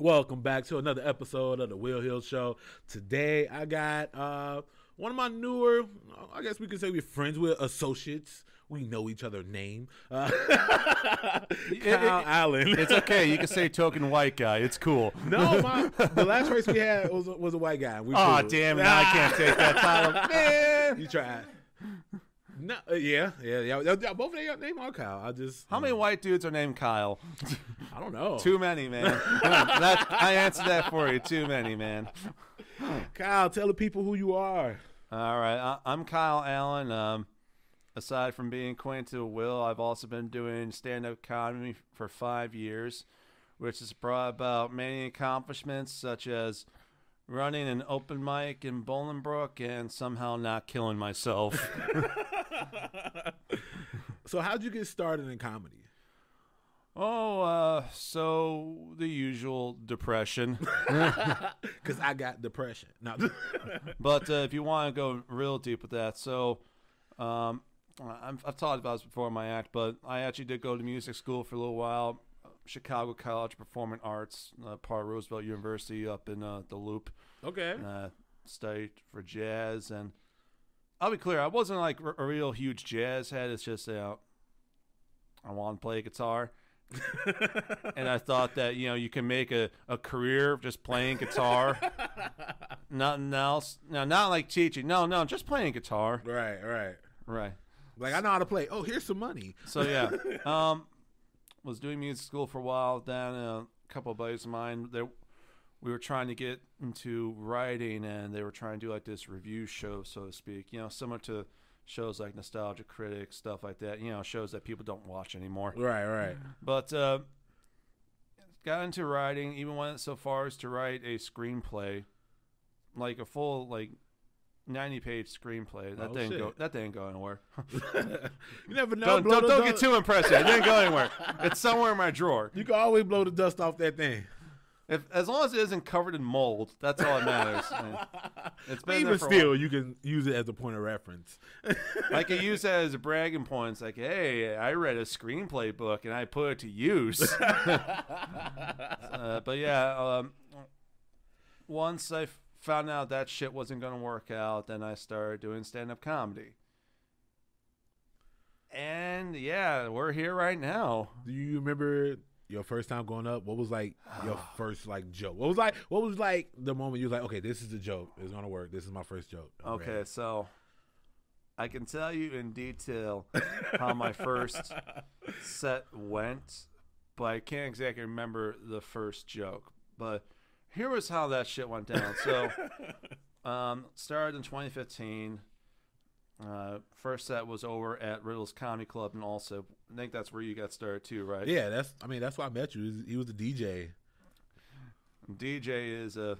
Welcome back to another episode of the Will Hill Show. Today I got uh, one of my newer, I guess we could say we're friends with associates. We know each other name. Uh, Kyle It- Allen. It's okay. You can say token white guy. It's cool. no, my, the last race we had was, was a white guy. We Oh cool. damn it! Now I can't take that title. Man. You tried. No, uh, yeah, yeah, yeah, Both of their name are Kyle. I just How many white dudes are named Kyle? I don't know. Too many, man. that, I answered that for you. Too many, man. Kyle, tell the people who you are. All right, I, I'm Kyle Allen. Um, aside from being acquainted with Will, I've also been doing stand-up comedy for five years, which has brought about many accomplishments, such as running an open mic in Bolingbrook and somehow not killing myself. So, how'd you get started in comedy? oh, uh, so the usual depression. Because I got depression. No, But uh, if you want to go real deep with that, so um, I'm, I've talked about this before in my act, but I actually did go to music school for a little while, Chicago College of Performing Arts, uh, part of Roosevelt University up in uh, the Loop. Okay. And, uh, studied for jazz, and I'll be clear, I wasn't like r- a real huge jazz head. It's just uh, I want to play guitar. and I thought that you know you can make a, a career just playing guitar, nothing else. No, not like teaching. No, no, just playing guitar. Right, right. Right. Like I know how to play. Oh, here's some money. So yeah, um, was doing music school for a while. Then a couple of buddies of mine, they, we were trying to get into writing, and they were trying to do like this review show, so to speak. You know, similar to shows like Nostalgia Critic, stuff like that. You know, shows that people don't watch anymore. Right, right. But uh, got into writing, even went so far as to write a screenplay, like a full like ninety page screenplay. That Oh, didn't go. That didn't go anywhere. You never know. don't blow don't, don't get dust- too impressive. It didn't go anywhere. It's somewhere in my drawer. You can always blow the dust off that thing. If as long as it isn't covered in mold, that's all that matters. man. It's been Even there for a still, you can use it as a point of reference. while. I can use that as a bragging point. It's like, hey, I read a screenplay book and I put it to use. uh, but yeah, um, once I found out that shit wasn't going to work out, then I started doing stand up comedy. And yeah, we're here right now. Do you remember your first time going up? What was like your first like joke? What was like? What was like the moment you was like, okay, this is the joke. It's gonna work. This is my first joke. I'm Okay, ready. so I can tell you in detail how my first set went, but I can't exactly remember the first joke. But here was how that shit went down. So, um, started in 2015. Uh, first set was over at Riddle's Comedy Club, and also I think that's where you got started too, right? Yeah, that's. I mean, that's why I met you. He was- He was the DJ. DJ is a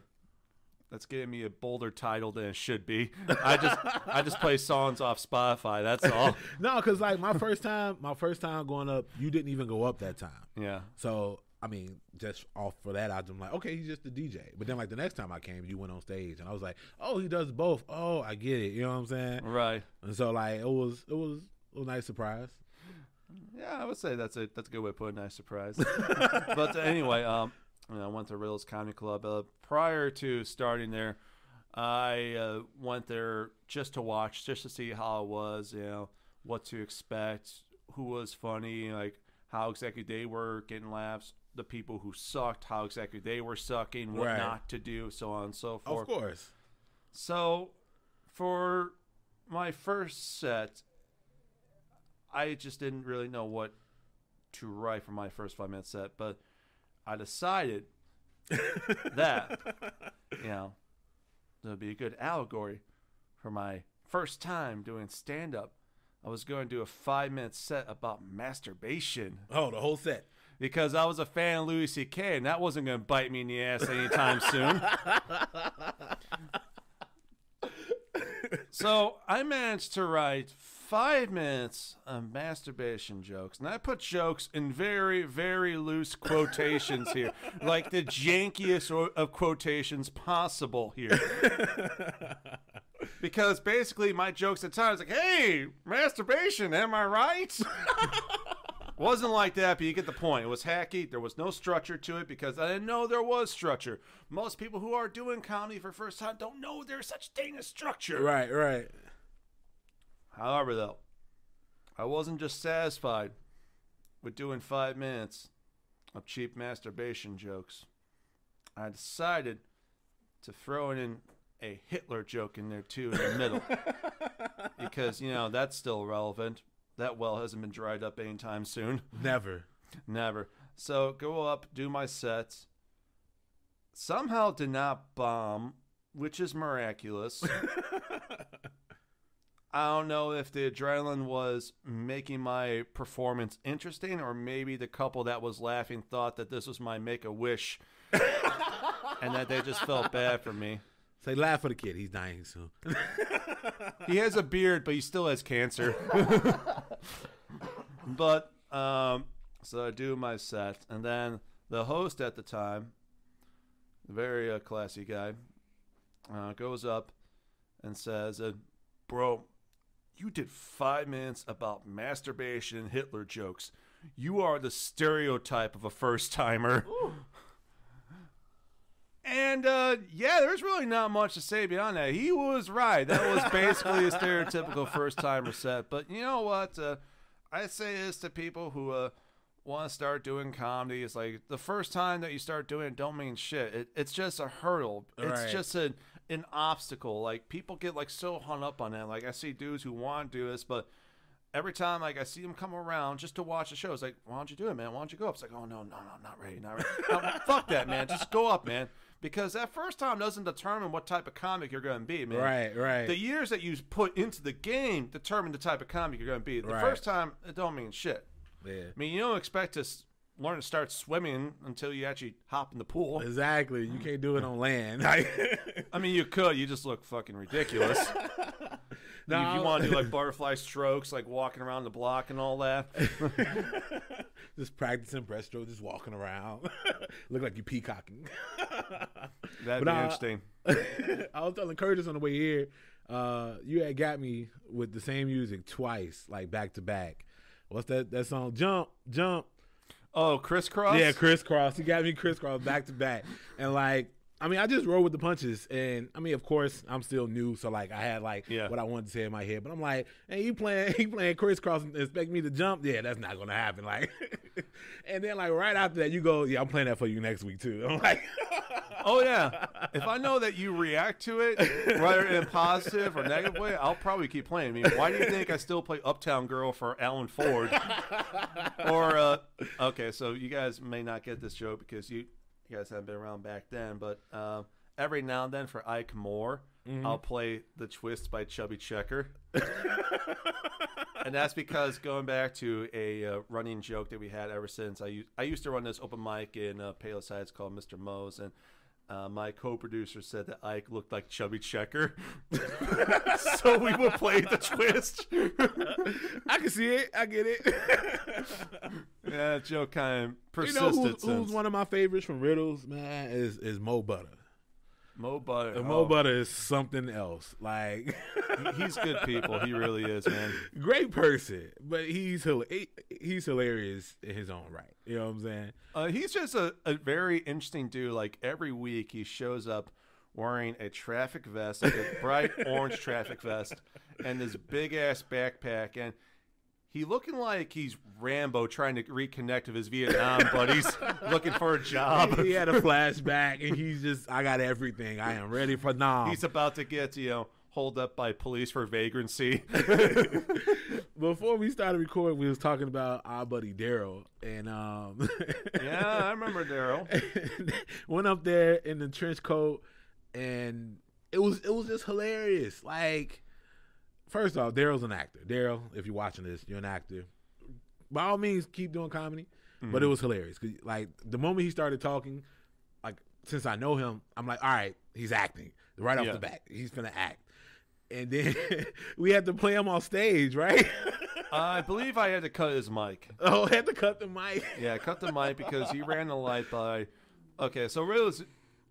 that's giving me a bolder title than it should be. I just I just play songs off Spotify. That's all. No, because like my first time, my first time going up, you didn't even go up that time. Yeah. So I mean, just off for that, I'm like, okay, he's just the DJ. But then like the next time I came, you went on stage, and I was like, oh, he does both. Oh, I get it. You know what I'm saying? Right. And so like it was, it was a nice surprise. Yeah, I would say that's a that's a good way to put a nice surprise. but anyway, um, I went to Riddle's Comedy Club. Uh, prior to starting there, I uh, went there just to watch, just to see how it was. You know, what to expect, who was funny, like how exactly they were getting laughs, the people who sucked, how exactly they were sucking, what Right. not to do, so on and so forth. Of course. So, for my first set, I just didn't really know what to write for my first five minute set, but I decided that, you know, that would be a good allegory for my first time doing stand up. I was going to do a five minute set about masturbation Oh, the whole set. Because I was a fan of Louis C.K. and that wasn't going to bite me in the ass anytime soon. so I managed to write five minutes of masturbation jokes, and I put jokes in very, very loose quotations here, like the jankiest of quotations possible here. because basically, my jokes at times like, "Hey, masturbation, am I right?" Wasn't like that, but you get the point. It was hacky. There was no structure to it because I didn't know there was structure. Most people who are doing comedy for first time don't know there's such thing as structure. right, right. However, though, I wasn't just satisfied with doing five minutes of cheap masturbation jokes. I decided to throw in a Hitler joke in there too in the middle. because, you know, that's still relevant. That well hasn't been dried up anytime soon. Never. Never. So go up, do my sets. Somehow did not bomb, which is miraculous. I don't know if the adrenaline was making my performance interesting, or maybe the couple that was laughing thought that this was my make a wish, and that they just felt bad for me. Say, laugh for the kid. He's dying soon. He has a beard, but he still has cancer. but um, so I do my set, and then the host at the time, very uh, classy guy, uh, goes up and says, uh, "Bro, you did five minutes about masturbation and Hitler jokes. You are the stereotype of a first timer." And uh, yeah, there's really not much to say beyond that. He was right. That was basically a stereotypical first timer set. But you know what? Uh, I say this to people who uh, want to start doing comedy. It's like the first time that you start doing it don't mean shit. It, it's just a hurdle. It's Right. just a, an obstacle. Like people get like so hung up on that. Like I see dudes who want to do this, but every time like I see them come around just to watch the show, it's like, why don't you do it, man? Why don't you go up? It's like, oh no, no, no, not ready, not ready. No, fuck that, man. Just go up, man. Because that first time doesn't determine what type of comic you're going to be, man. Right, right. The years that you put into the game determine the type of comic you're going to be. The Right. first time, it don't mean shit. yeah. I mean, you don't expect to learn to start swimming until you actually hop in the pool. Exactly. You can't do it on land. I mean, you could. You just look fucking ridiculous. No, if you want to do like butterfly strokes, like walking around the block and all that. Just practicing breaststroke, just walking around. Look like you peacocking. That'd But, be uh, interesting. I was telling Curtis on the way here, uh, you had got me with the same music twice, like back to back. What's that that song? Jump, jump. Oh, Kris Kross. Yeah, Kris Kross. He got me Kris Kross back to back, and like, I mean, I just roll with the punches, and I mean, of course, I'm still new, so like, I had like Yeah. what I wanted to say in my head, but I'm like, hey, you playing, he playing Kris Kross, and expect me to jump? Yeah, that's not gonna happen. Like, and then like right after that, you go, yeah, I'm playing that for you next week too. I'm like, Oh yeah. If I know that you react to it, whether in a positive or negative way, I'll probably keep playing. I mean, why do you think I still play Uptown Girl for Alan Ford? or uh, okay, so you guys may not get this joke because you you guys haven't been around back then, but uh, every now and then for Ike Moore, I'll play the twist by Chubby Checker. and that's because going back to a uh, running joke that we had ever since I used I used to run this open mic in uh, Palos Heights called Mr. Moe's, and uh, my co-producer said that Ike looked like Chubby Checker, so we would play the twist. I can see it, I get it. yeah, joke kind of you know who's, who's one of my favorites from riddles, man? Is is Mo Butter. Mo Butter. And oh, Butter is something else. Like he- he's good people. He really is, man. great person, but he's he's hilarious in his own right. You know what I'm saying? Uh, he's just a, a very interesting dude. Like every week, he shows up wearing a traffic vest, like a bright orange traffic vest, and this big ass backpack, and he looking like he's Rambo trying to reconnect with his Vietnam buddies, looking for a job. he had a flashback, and he's just, I got everything. I am ready for now. He's about to get you know holed up by police for vagrancy. Before we started recording, we was talking about our buddy Daryl, and um, yeah, I remember Daryl. went up there in the trench coat, and it was it was just hilarious. Like, first off, Daryl's an actor. Daryl, if you're watching this, you're an actor. By all means, keep doing comedy. But it mm-hmm. was hilarious. 'Cause, like the moment he started talking, like since I know him, I'm like, all right, he's acting right off Yeah. the bat. He's gonna act. And then we had to play him on stage, right? I believe I had to cut his mic. oh, I had to cut the mic. Yeah, cut the mic because he ran the light by. Okay, so really,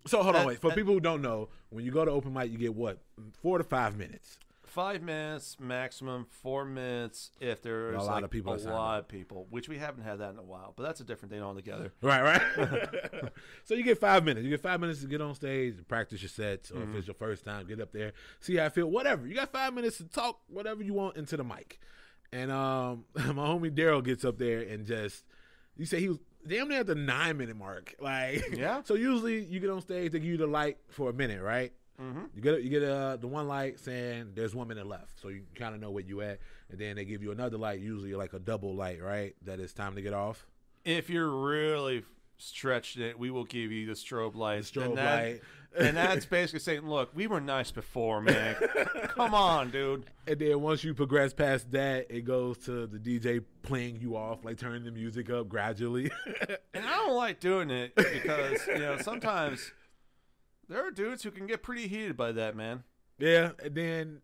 So hold on, wait. For people who don't know, when you go to open mic, you get what four to five minutes. Five minutes maximum, four minutes if there's A lot like of people a lot of people, which we haven't had that in a while. But that's a different thing altogether. Right, right. so you get five minutes. You get five minutes to get on stage and practice your sets, or Mm-hmm. if it's your first time, get up there, see how I feel, whatever. You got five minutes to talk whatever you want into the mic. And um, my homie Daryl gets up there and just, you say he was damn near at the nine minute mark. Like, Yeah. So usually you get on stage, they give you the light for a minute, right? Mm-hmm. You get you get uh, the one light saying there's one minute left, so you kind of know where you at, and then they give you another light, usually like a double light, right? That it's time to get off. If you're really stretched it, we will give you the strobe lights. Strobe and that- light. and that's basically saying, look, we were nice before, man. Come on, dude. And then once you progress past that, it goes to the DJ playing you off, like turning the music up gradually. And I don't like doing it because, you know, sometimes there are dudes who can get pretty heated by that, man. yeah, and then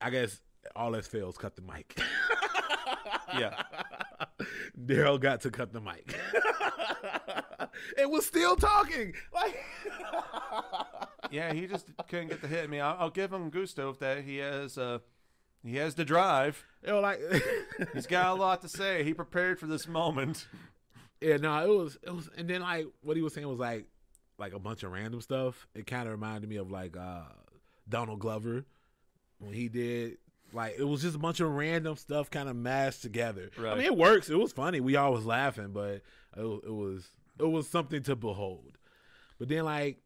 I guess all else fails, cut the mic. Yeah. Daryl got to cut the mic. and was still talking. Like Yeah, he just couldn't get the hit. I mean, I'll, I'll give him gusto that he has uh, he has the drive. you know, like He's got a lot to say. He prepared for this moment. Yeah, no, it was it was and then like what he was saying was like like a bunch of random stuff. It kind of reminded me of like uh Donald Glover when he did like it was just a bunch of random stuff kind of mashed together. I mean, it works. It was funny. We all was laughing, but it, it was it was something to behold. But then like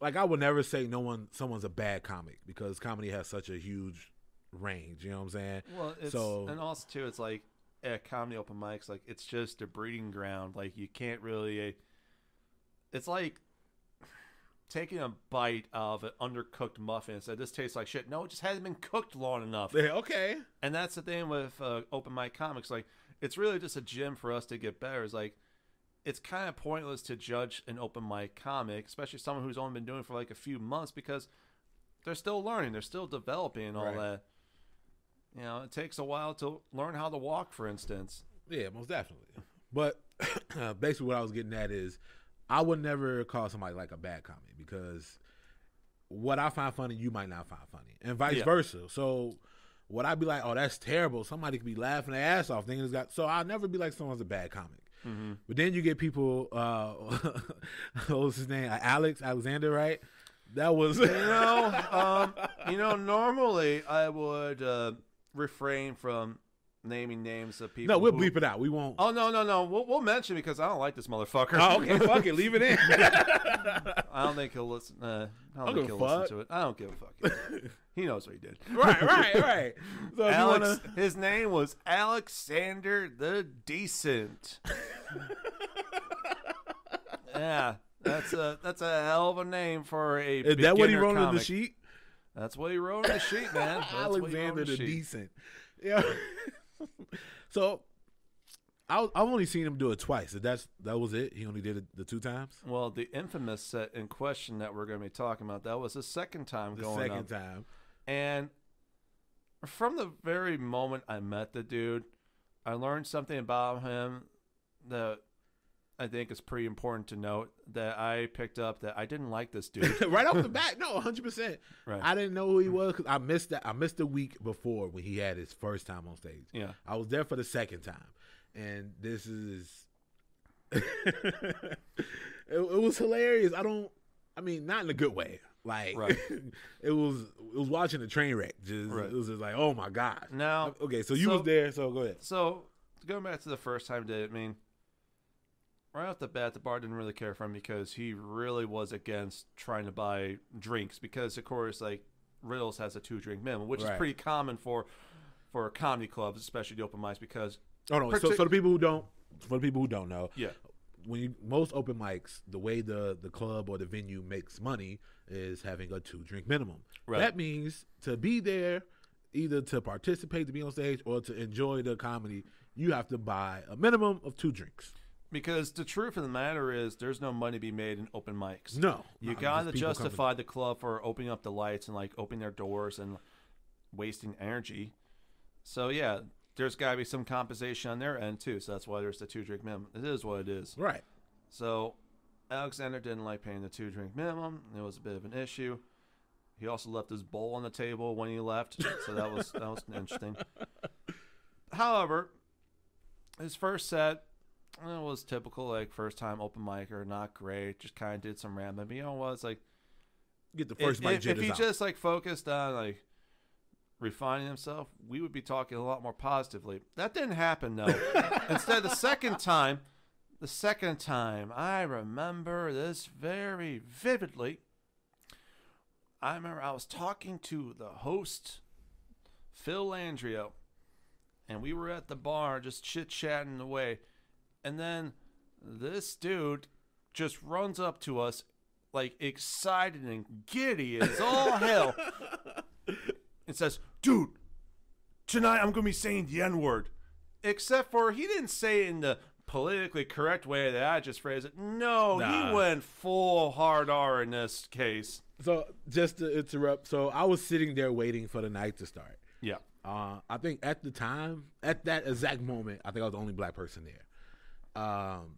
like I would never say no one someone's a bad comic because comedy has such a huge range. You know what I'm saying? Well, it's, So- and also too, it's like at comedy open mics, like it's just a breeding ground. Like you can't really. It's like taking a bite of an undercooked muffin and said, "This tastes like shit." No, it just hasn't been cooked long enough. Yeah, okay. And that's the thing with uh, open mic comics. Like, it's really just a gym for us to get better. It's like, it's kind of pointless to judge an open mic comic, especially someone who's only been doing it for like a few months, because they're still learning, they're still developing, and all Right. that. You know, it takes a while to learn how to walk, for instance. Yeah, most definitely. But uh, basically, what I was getting at is, I would never call somebody like a bad comic because what I find funny, you might not find funny, and vice Yeah. versa. So, would I'd be like, "Oh, that's terrible"? Somebody could be laughing their ass off, thinking it's got. So I'll never be like someone's a bad comic. Mm-hmm. But then you get people. Uh, what was his name? Alex Alexander, right? That was You know, um, you know, normally I would uh, refrain from naming names of people. no, we'll who- bleep it out. We won't. Oh no, no, no. We'll, we'll mention because I don't like this motherfucker. Oh, okay, fuck it, leave it in. I don't think he'll listen. Uh, I don't Don't think give he'll a listen fuck. to it. I don't give a fuck. he knows what he did. right, right, right. So Alex, wanna, his name was Alexander the Decent. yeah, that's a that's a hell of a name for a. is that what he wrote on the sheet? That's what he wrote on the sheet, man. That's Alexander the sheet. Decent. Yeah. so I I've only seen him do it twice. That's that was it. He only did it the two times. Well, the infamous set in question that we're going to be talking about that was the second time The going second up. time. And from the very moment I met the dude, I learned something about him that I think it's pretty important to note that I picked up that I didn't like this dude. right off the bat, no, hundred percent. Right. I didn't know who he was because I missed that. I missed the week before when he had his first time on stage. yeah. I was there for the second time, and this is. it, it was hilarious. I don't. I mean, not in a good way. Like Right. it was. It was watching a train wreck. Just Right. it was just like, oh my god. Now, Okay, so you so- was there. So go ahead. so going back to the first time did it, I mean, right off the bat, the bar didn't really care for him because he really was against trying to buy drinks because, of course, like Riddles has a two drink minimum, which is pretty common for for comedy clubs, especially the open mics, because Oh no. so, Partic- so the people who don't, for the people who don't know, yeah, when you most open mics, the way the the club or the venue makes money is having a two drink minimum. Right. That means to be there, either to participate, to be on stage, or to enjoy the comedy, you have to buy a minimum of two drinks. Because the truth of the matter is, there's no money to be made in open mics. No, You no, gotta just coming- justify the club for opening up the lights and like opening their doors and wasting energy. So yeah, there's gotta be some compensation on their end too. So that's why there's the two drink minimum. It is what it is. Right. So Alexander didn't like paying the two drink minimum. It was a bit of an issue. He also left his bowl on the table when he left, so that was that was interesting. However, his first set Eh, it was typical like first time open micer, not great. Just kind of did some random. You know what? It's like Get the if, first mic if, if he out. just like focused on like refining himself, we would be talking a lot more positively. That didn't happen though. Instead, the second time, the second time, I remember this very vividly. I remember I was talking to the host, Phil Landrio, and we were at the bar just chit chatting away. And then this dude just runs up to us, like excited and giddy as all hell, and says, Dude, tonight I'm going to be saying the N word. Except for he didn't say it in the politically correct way that I just phrased it. No, Nah. he went full hard R in this case. So just to interrupt, so I was sitting there waiting for the night to start. Yeah. Uh, I think at the time, at that exact moment, I think I was the only black person there. Um,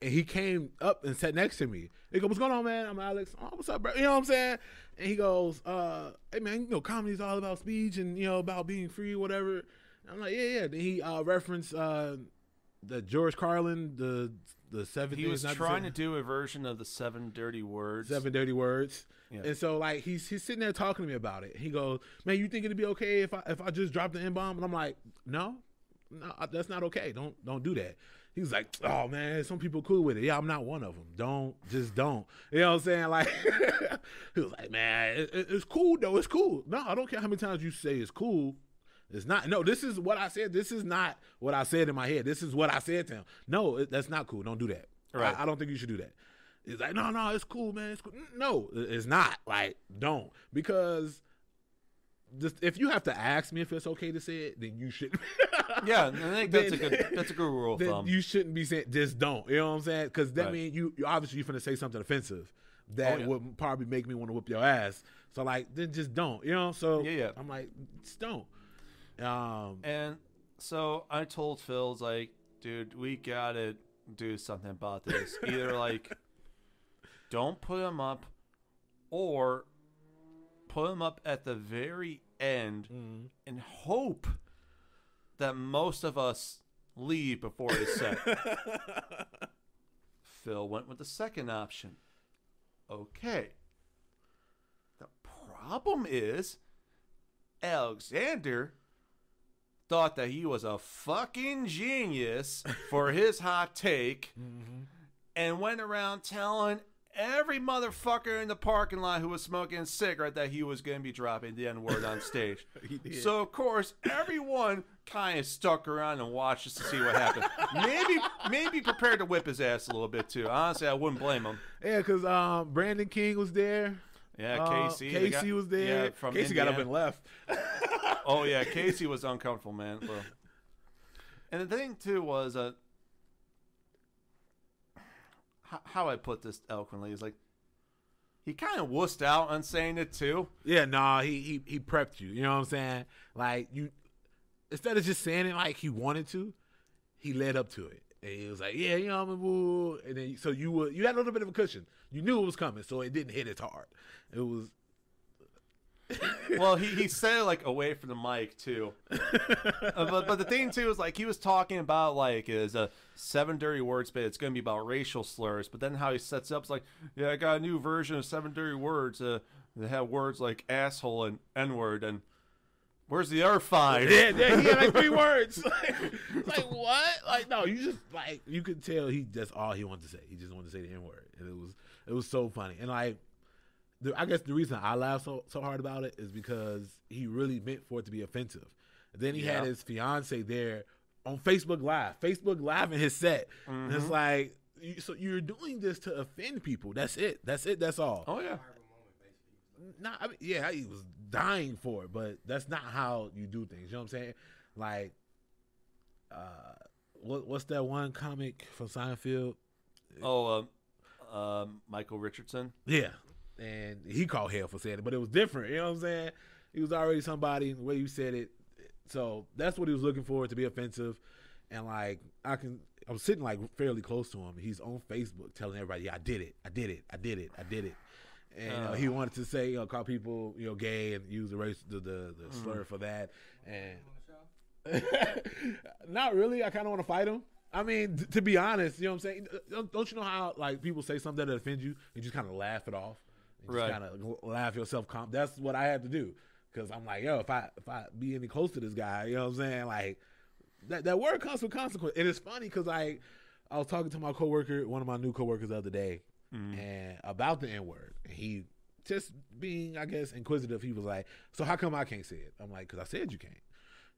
and he came up and sat next to me. He goes, "What's going on, man?" I'm Alex. Oh, what's up, bro? You know what I'm saying? And he goes, uh, "Hey, man, you know, comedy's all about speech and you know about being free, whatever." And I'm like, "Yeah, yeah." Then he uh, referenced uh, the George Carlin, the the seven. He was trying to do a version of the seven dirty words. Seven dirty words. Yeah. And so like he's he's sitting there talking to me about it. He goes, "Man, you think it'd be okay if I if I just drop the n bomb?" And I'm like, "No, no, that's not okay. Don't don't do that." He's like, "Oh man, some people cool with it. Yeah, I'm not one of them. Don't just don't." You know what I'm saying? Like he was like, "Man, it, it- it's cool though. It's cool. No, I don't care how many times you say it's cool." It's not. No, this is what I said. This is not what I said in my head. This is what I said to him. No, it, that's not cool. Don't do that. Right. I, I don't think you should do that. It's like, no, no, it's cool, man. It's cool. No, it's not. Like, don't because just if you have to ask me if it's okay to say it, then you should. yeah, I think that's a good that's a good rule of thumb. you shouldn't be saying just don't. You know what I'm saying? Because that Right. means you, you obviously you're gonna say something offensive that Oh, yeah. would probably make me want to whoop your ass. So like, then just don't. You know? So Yeah, yeah. I'm like, just don't. Um, And so I told Phil, it's like, dude, we gotta do something about this. Either like, don't put him up, or put him up at the very end mm, and hope that most of us leave before his set. Phil went with the second option. Okay. The problem is, Alexander thought that he was a fucking genius for his hot take mm-hmm. and went around telling every motherfucker in the parking lot who was smoking a cigarette that he was going to be dropping the N word on stage. So, of course, everyone kind of stuck around and watched just to see what happened. maybe, maybe prepared to whip his ass a little bit too. Honestly, I wouldn't blame him. yeah, because um, Brandon King was there. Yeah, Uh, Casey. the Casey guy- was there. Yeah, from Casey got up and left. Oh yeah, Casey was uncomfortable, man. Well, and the thing too was uh, how, how I put this eloquently is like he kind of wussed out on saying it too. Yeah, nah, he he he prepped you. You know what I'm saying? Like you, instead of just saying it like he wanted to, he led up to it, and he was like, "Yeah, you know, I'm a woo," and then so you were you had a little bit of a cushion. You knew it was coming, so it didn't hit as hard. It was Well, he, he said it like away from the mic too. Uh, but but the thing too is like he was talking about like is a seven dirty words, but it's gonna be about racial slurs. But then how he sets up is like, yeah, I got a new version of seven dirty words. Uh, that have words like asshole and n word and where's the other five? yeah, yeah, he had like three words. like, like, what? Like no, you just like you could tell he that's all he wanted to say. He just wanted to say the n word, and it was it was so funny. And like, the, I guess the reason I laughed so so hard about it is because he really meant for it to be offensive. then he had his fiance there on Facebook Live, Facebook Live in his set. And it's like, you, so you're doing this to offend people. That's it. That's it. That's all. Oh yeah. Nah, I mean, yeah, he was dying for it, but that's not how you do things. You know what I'm saying? Like, uh, what what's that one comic from Seinfeld? Oh, um, um, Michael Richardson. Yeah, and he called hell for saying it, but it was different. You know what I'm saying? He was already somebody. The way you said it, so that's what he was looking for to be offensive. And like, I can, I'm sitting like fairly close to him. He's on Facebook telling everybody, "Yeah, I did it. I did it. I did it. I did it." and uh, Uh. he wanted to say, you know, call people, you know, gay and use the race, the the, the Mm. slur for that, and not really. I kind of want to fight him. I mean, t- to be honest, you know what I'm saying? Don't, don't you know how like people say something that offends you, and just kind of laugh it off, and Right. just kind of laugh yourself. Comp. That's what I had to do because I'm like, yo, if I if I be any close to this guy, you know what I'm saying? Like that that word comes with consequence, and it's funny because like I was talking to my coworker, one of my new coworkers the other day, Mm-hmm. and about the N word, and he just being, I guess, inquisitive. He was like, "So how come I can't say it?" I'm like, "Cause I said you can't."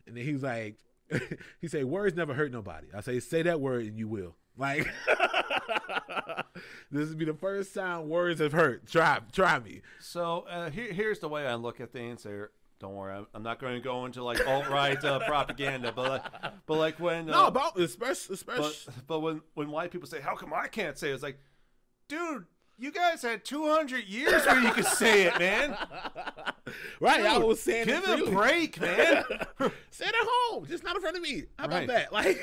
And then he was like, "He said words never hurt nobody." I say, "Say that word and you will." Like, this would be the first time words have hurt. Try, try me. So uh, here, here's the way I look at things. Here, don't worry, I'm, I'm not going to go into like alt right uh, propaganda, but like, but like when uh, No, about especially, but especially. but when when white people say, "How come I can't say?" it? It's like, dude, you guys had 200 years where you could say it, man. right, I Dude, was saying give it it a break, man. Say it at home, just not in front of me. How about Right. that? Like,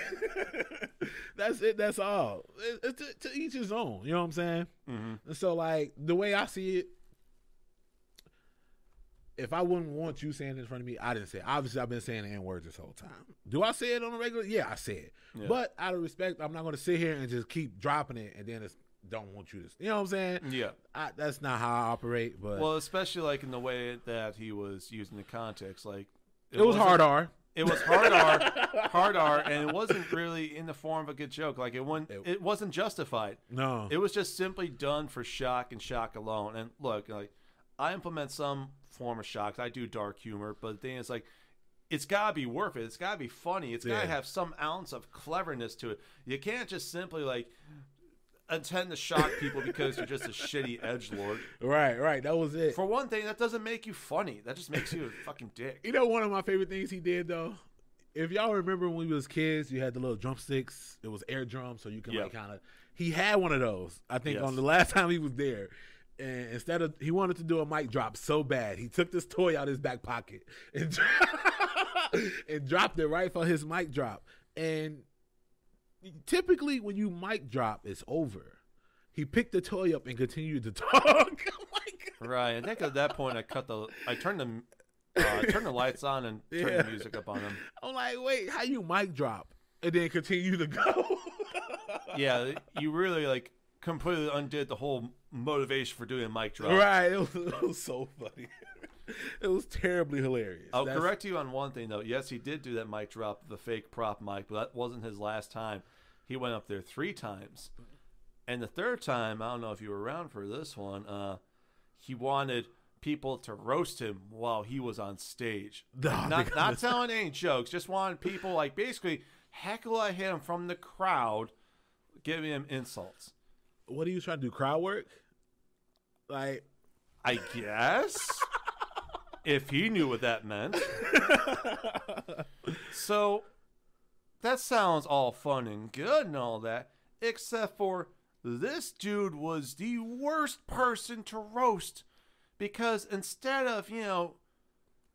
that's it. That's all. It, it's to, to each his own. You know what I'm saying? hmm And so, like, the way I see it, if I wouldn't want you saying it in front of me, I didn't say it. Obviously, I've been saying the N words this whole time. Do I say it on a regular? Yeah, I say it. Yeah. But out of respect, I'm not going to sit here and just keep dropping it and then it's, don't want you to. You know what I'm saying? Yeah. I, that's not how I operate. But Well, especially like in the way that he was using the context, like it, was wasn't- hard R. It was hard R, hard R, and it wasn't really in the form of a good joke. Like it wasn't, It- it wasn't justified. No. It was just simply done for shock and shock alone. And look, like I implement some form of shocks. I do dark humor, but the thing is, like, it's gotta be worth it. It's gotta be funny. It's gotta Yeah. have some ounce of cleverness to it. You can't just simply like intend to shock people because you're just a shitty edge lord. right, right. That was it. For one thing, that doesn't make you funny. That just makes you a fucking dick. You know, one of my favorite things he did though. If y'all remember when we was kids, you had the little drumsticks. It was air drums, so you can Yeah. like kind of. He had one of those. I think Yes. on the last time he was there, and instead of he wanted to do a mic drop so bad, he took this toy out of his back pocket and and dropped it right for his mic drop. And typically, when you mic drop, it's over. He picked the toy up and continued to talk. I'm Right. I think at that point I cut the I turned the uh, turned the lights on and turned Yeah. the music up on him. I'm like, wait, how you mic drop and then continue to go? Yeah, you really like completely undid the whole motivation for doing a mic drop. right. It was, it was so funny. it was terribly hilarious. I'll That's- correct you on one thing though. Yes, he did do that mic drop, the fake prop mic, but that wasn't his last time. He went up there three times, and the third time, I don't know if you were around for this one. Uh, he wanted people to roast him while he was on stage. No, not not telling any jokes, just wanted people like basically heckle at him from the crowd, giving him insults. What are you trying to do? Crowd work? Like, I guess if he knew what that meant. So that sounds all fun and good and all that, except for this dude was the worst person to roast because instead of, you know,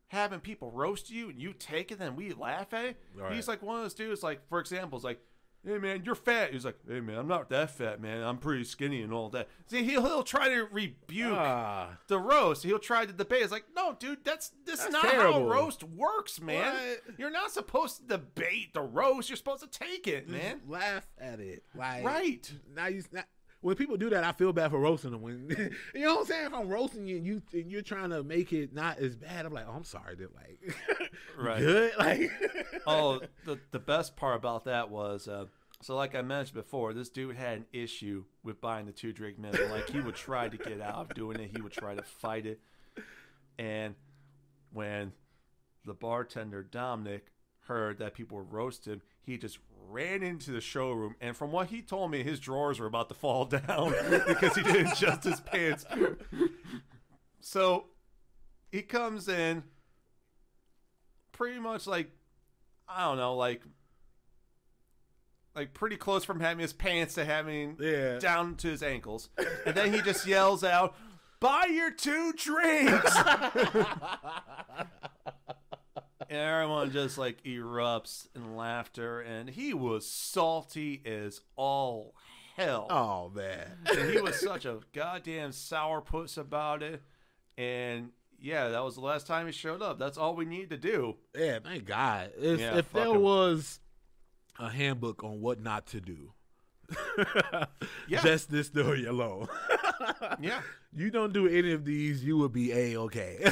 having people roast you and you take it and we laugh at it, Right. he's like one of those dudes, like, for example, is like, Hey man, you're fat. He's like, hey man, I'm not that fat, man. I'm pretty skinny and all that. See, he'll, he'll try to rebuke ah, the roast. He'll try to debate. It's like, no, dude, that's this is That's not how roast works, man. What? You're not supposed to debate the roast. You're supposed to take it, man. just laugh at it. Like, Right. now you. Not, when people do that, I feel bad for roasting them. When you know what I'm saying, if I'm roasting you and you and you're trying to make it not as bad, I'm like, oh, I'm sorry. That like, Right. good. Like, oh, the the best part about that was, uh, so like I mentioned before, this dude had an issue with buying the two drink minimum. Like he would try to get out of doing it. He would try to fight it. And when the bartender Dominic heard that people were roasting, he just ran into the showroom. And from what he told me, his drawers were about to fall down because he didn't adjust his pants. So he comes in, pretty much like I don't know, like like pretty close from having his pants to having Yeah. down to his ankles, and then he just yells out, "Buy your two drinks!" everyone just like erupts in laughter, and he was salty as all hell. Oh man. and he was such a goddamn sourpuss about it. And yeah, that was the last time he showed up. That's all we need to do. Yeah, thank God. If, Yeah, if there him. was a handbook on what not to do, Yeah. just this story alone, Yeah. you don't do any of these, you would be a okay.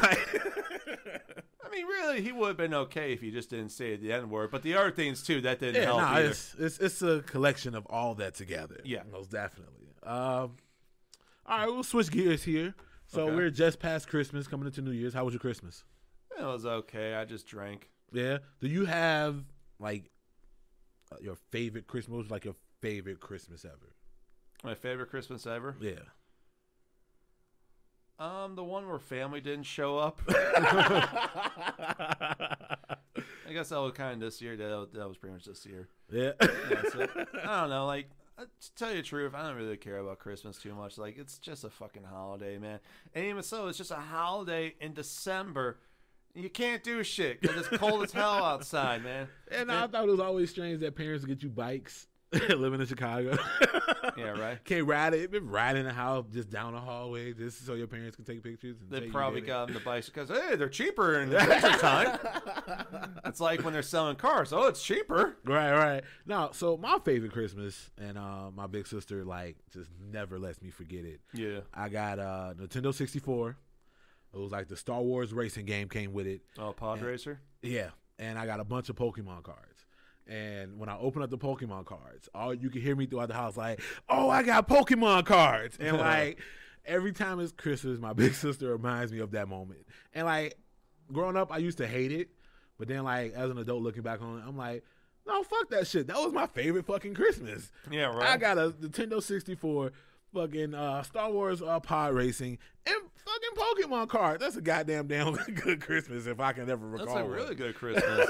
I mean, really, he would have been okay if he just didn't say the N word. But the other things too, that didn't yeah, help nah, either. it's, it's it's a collection of all that together. Yeah. most definitely. Um, all right, we'll switch gears here. So Okay. we're just past Christmas, coming into New Year's. How was your Christmas? It was okay. I just drank. Yeah. Do you have like uh, your favorite Christmas? Like your favorite Christmas ever? My favorite Christmas ever. Yeah. Um, the one where family didn't show up. I guess that was kind of this year. That, that was pretty much this year. yeah. Yeah, so, I don't know. Like, uh, to tell you the truth, I don't really care about Christmas too much. Like, it's just a fucking holiday, man. And even so, it's just a holiday in December. You can't do shit because it's cold as hell outside, man. And I thought it was always strange that parents get you bikes living in Chicago. Yeah, right. Can't ride it. Been riding the house just down the hallway just so your parents can take pictures. And They probably got them the bikes because hey, they're cheaper in the winter time. it's like when they're selling cars. Oh, it's cheaper. Right, right. Now, so my favorite Christmas, and uh, my big sister like just never lets me forget it. Yeah. I got uh, Nintendo 64. It was like the Star Wars racing game came with it. Oh, Pod Yeah. Racer. Yeah, and I got a bunch of Pokemon cards. And when I open up the Pokemon cards, all you can hear me throughout the house like, "Oh, I got Pokemon cards!" And like every time it's Christmas, my big sister reminds me of that moment. And like growing up, I used to hate it, but then like as an adult looking back on it, I'm like, "No, fuck that shit. That was my favorite fucking Christmas." Yeah, right. I got a Nintendo 64, fucking uh, Star Wars uh, pod racing, and fucking Pokemon card. That's a goddamn damn good Christmas if I can ever recall. It. That's a one. really good Christmas.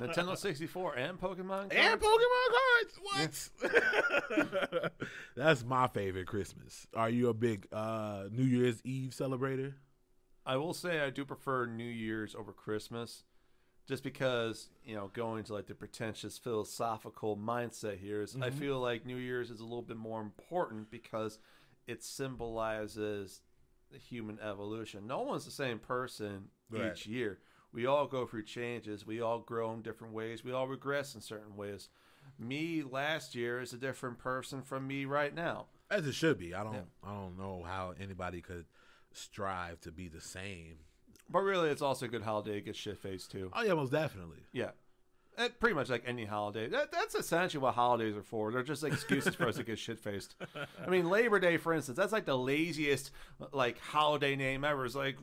Nintendo 64 and Pokemon. cards? And? Pokemon cards. What? That's my favorite Christmas. Are you a big uh, New Year's Eve celebrator? I will say I do prefer New Year's over Christmas, just because you know going to like the pretentious philosophical mindset here is I Mhm. feel like New Year's is a little bit more important because it symbolizes the human evolution. No one's the same person Right. each year. We all go through changes. We all grow in different ways. We all regress in certain ways. Me last year is a different person from me right now. As it should be. I don't. Yeah. I don't know how anybody could strive to be the same. But really, it's also a good holiday to get shit faced too. Oh yeah, most definitely. Yeah. Eh, pretty much like any holiday. That, that's essentially what holidays are for. They're just excuses for us to get shit faced. I mean, Labor Day, for instance, that's like the laziest like holiday name ever. It's like,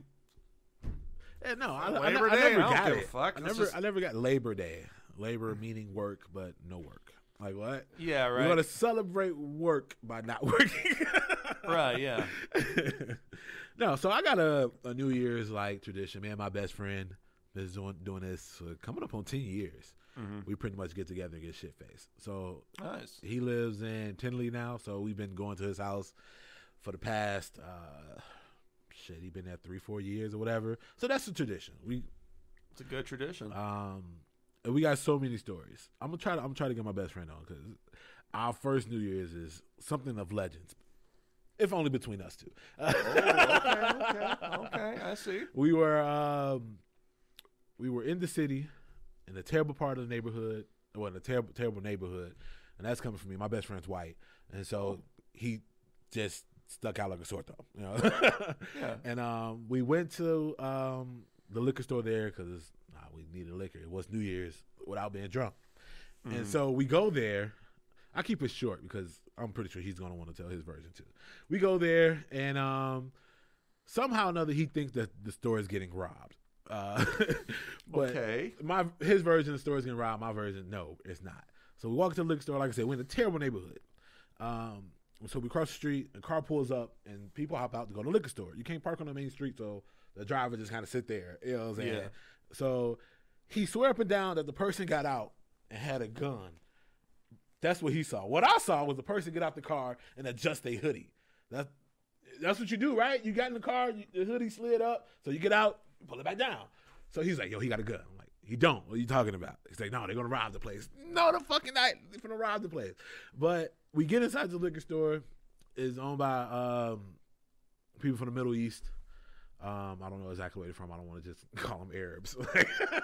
Yeah, no, I, I, Labor I Day? never I don't got it. fuck. I never, just- I never got Labor Day. Labor meaning work, but no work. Like what? yeah, We're right, gonna celebrate work by not working. right, yeah. no, so I got a, a New Year's like tradition. Man, my best friend is doing doing this for coming up on ten years. hmm We pretty much get together and get shit faced. So Nice. he lives in Tinley now, so we've been going to his house for the past uh shit. He been there three, four years or whatever. So that's the tradition. We It's a good tradition. um, and we got so many stories. I'm gonna try to I'm gonna try to get my best friend on because our first New Year's is something of legends, if only between us two. oh, okay, okay, okay. I see. we were um, we were in the city, in a terrible part of the neighborhood, well, in a terrible terrible neighborhood, and that's coming from me. My best friend's white, and so he just stuck out like a sore thumb, you know. Yeah. And um, we went to um, the liquor store there because nah, we needed liquor. It was New Year's without being drunk. And Mhm. so we go there. I keep it short because I'm pretty sure he's going to want to tell his version too. We go there, and um, somehow or another, he thinks that the store is getting robbed. Uh, but okay. my his version of the store is getting robbed. My version, no, it's not. So we walk to the liquor store. Like I said, we're in a terrible neighborhood. Um, so we cross the street, a car pulls up, and people hop out to go to the liquor store. You can't park on the main street, so the driver just kind of sit there. You know what I'm saying? Yeah. So he swear up and down that the person got out and had a gun. That's what he saw. What I saw was the person get out the car and adjust their hoodie. That's that's what you do, right? You got in the car, you, the hoodie slid up, so you get out, pull it back down. So he's like, "Yo, he got a gun." I'm like, "He don't." What are you talking about? He's like, "No, they're gonna rob the place." No, the fucking night they're gonna rob the place. But we get inside the liquor store. It's owned by um, people from the Middle East. Um, I don't know exactly where they're from. I don't want to just call them Arabs,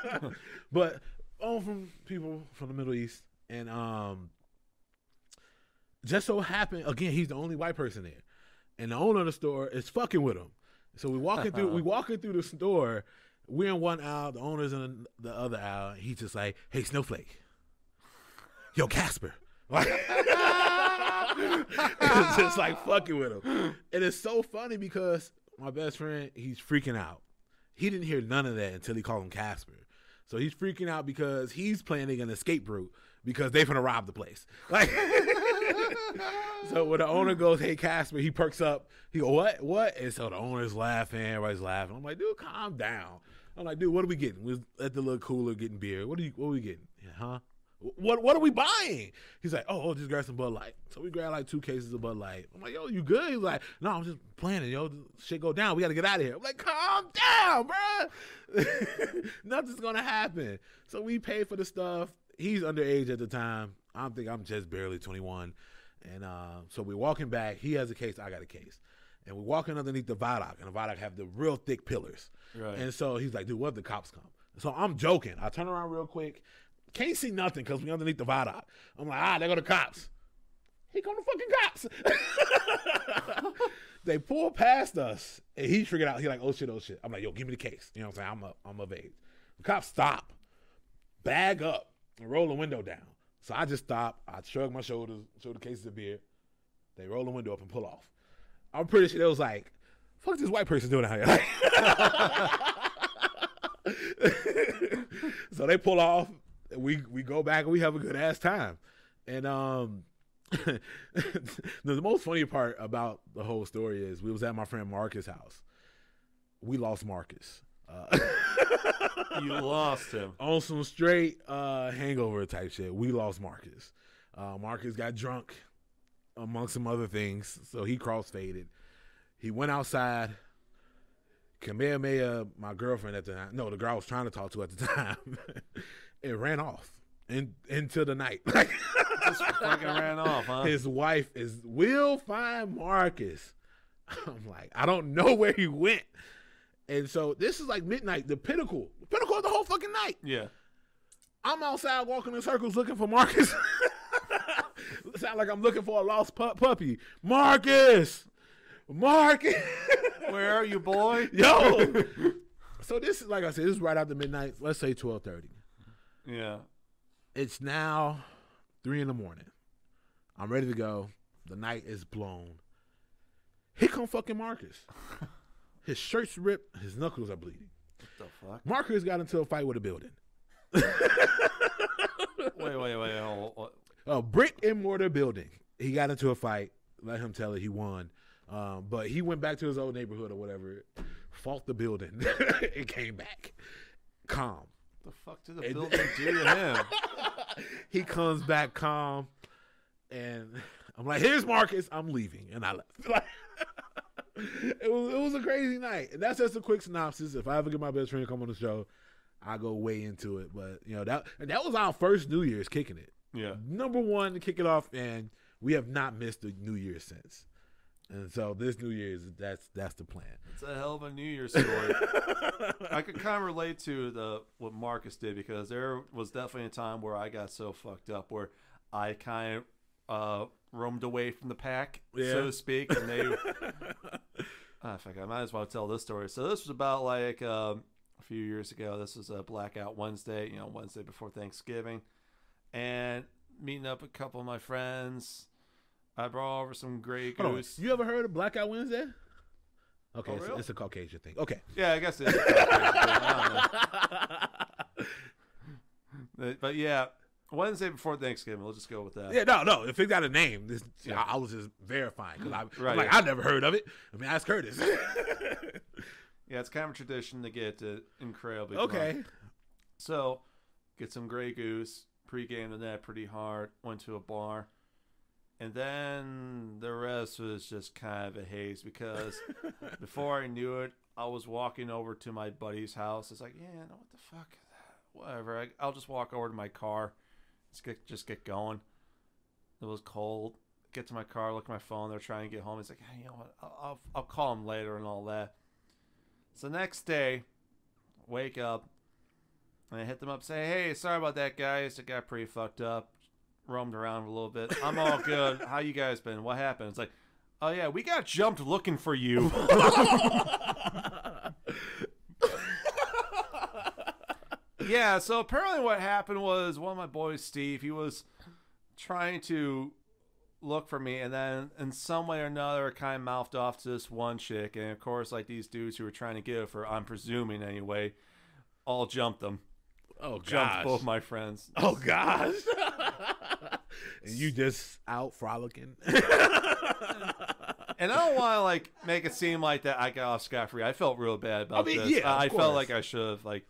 but owned from people from the Middle East. And um, just so happened again, he's the only white person there, and the owner of the store is fucking with him. So we walking through, we walking through the store. We're in one aisle, the owner's in the other aisle. He's just like, "Hey, Snowflake, yo, Casper." Like, it's just like fucking with him. And it's so funny because my best friend, he's freaking out. He didn't hear none of that until he called him Casper. So he's freaking out because he's planning an escape route because they're gonna rob the place. Like So when the owner goes, Hey Casper, he perks up. He go, What? What? And so the owner's laughing, everybody's laughing. I'm like, dude, calm down. I'm like, dude, what are we getting? We're at the little cooler getting beer. What are you what are we getting? Yeah, huh? What what are we buying? He's like, oh, oh, just grab some Bud Light. So we grab like two cases of Bud Light. I'm like, yo, you good? He's like, no, I'm just planning, yo. Shit go down. We got to get out of here. I'm like, calm down, bro. Nothing's gonna happen. So we pay for the stuff. He's underage at the time. I think I'm just barely 21. And uh, so we're walking back. He has a case. I got a case. And we're walking underneath the viaduct, and the viaduct have the real thick pillars. Right. And so he's like, dude, what if the cops come? So I'm joking. I turn around real quick. Can't see nothing because we underneath the viaduct. I'm like, ah, there go the cops. He come the fucking cops. they pull past us, and he figured out. He like, oh shit, oh shit. I'm like, yo, give me the case. You know what I'm saying? I'm up. I'm of age. The cops stop, bag up, and roll the window down. So I just stop. I shrug my shoulders, show the cases of beer. They roll the window up and pull off. I'm pretty sure they was like, fuck this white person doing out here. so they pull off. We we go back and we have a good ass time. And um the, most funny part about the whole story is we was at my friend Marcus' house. We lost Marcus. Uh, you lost him. on some straight uh, hangover type shit. We lost Marcus. Uh, Marcus got drunk among some other things, so he cross faded. He went outside. Kamehameha, my girlfriend at the time, no, the girl I was trying to talk to at the time, it ran off in, into the night. Like Just fucking ran off, huh? his wife is we'll find Marcus. I'm like, I don't know where he went. And so this is like midnight, the pinnacle, the pinnacle of the whole fucking night. Yeah. I'm outside walking in circles looking for Marcus. Sound like I'm looking for a lost pu- puppy. Marcus, Marcus, Where are you, boy? yo. so this is like I said, this is right after midnight. Let's say twelve thirty. Yeah. It's now three in the morning. I'm ready to go. The night is blown. Here come fucking Marcus. His shirt's ripped. His knuckles are bleeding. What the fuck? Marcus got into a fight with a building. Wait, wait, wait. Hold, hold. a brick and mortar building. He got into a fight. Let him tell it. He won. Um, but he went back to his old neighborhood or whatever. Fought the building. it came back. Calm. What the fuck did the And- building do to him? he comes back calm, and I'm like, "Here's Marcus. I'm leaving," and I left. it was it was a crazy night, and that's just a quick synopsis. If I ever get my best friend to come on the show, I go way into it. But you know that and that was our first New Year's kicking it. Yeah. number one to kick it off, and we have not missed a New Year since. And so this New Year's, that's that's the plan. It's a hell of a New Year's story. I could kind of relate to the what Marcus did because there was definitely a time where I got so fucked up where I kind of uh, roamed away from the pack, Yeah. so to speak, and they. Ah, fuck, I might as well tell this story. So this was about like um, a few years ago. This was a blackout Wednesday, you know, Wednesday before Thanksgiving, and meeting up a couple of my friends. I brought over some Grey Goose. you ever heard of Blackout Wednesday? Okay, Oh, it's, it's a Caucasian thing. Okay, Yeah, I guess it is. I. But- But yeah, Wednesday before Thanksgiving. We'll just go with that. yeah, no, no. If it got a name, this, Yeah. I, I was just verifying because Right, I'm like, yeah. I never heard of it. I mean, ask Curtis. Yeah, it's kind of a tradition to get uh, incredibly okay, drunk. So, get some Grey Goose, pregame the that pretty hard, went to a bar. And then the rest was just kind of a haze because before I knew it, I was walking over to my buddy's house. It's like, yeah, no, what the fuck? Whatever. I, I'll just walk over to my car. Just get, just get going. It was cold. get to my car, look at my phone. They're trying to get home. He's like, hey, you know what? I'll, I'll, I'll call him later and all that. So next day, wake up, and I hit them up, say, hey, sorry about that, guys. It got pretty fucked up. Roamed around a little bit. I'm all good. How you guys been? What happened? It's like, oh yeah, we got jumped looking for you. yeah, so apparently what happened was one of my boys, Steve, he was trying to look for me and then in some way or another kind of mouthed off to this one chick and of course like these dudes who were trying to get her I'm presuming anyway all jumped them Oh jumped gosh. both my friends Oh gosh. and you just out frolicking. and I don't want to like make it seem like that I got off scot free I felt real bad about mean, this yeah, of I felt like I should have like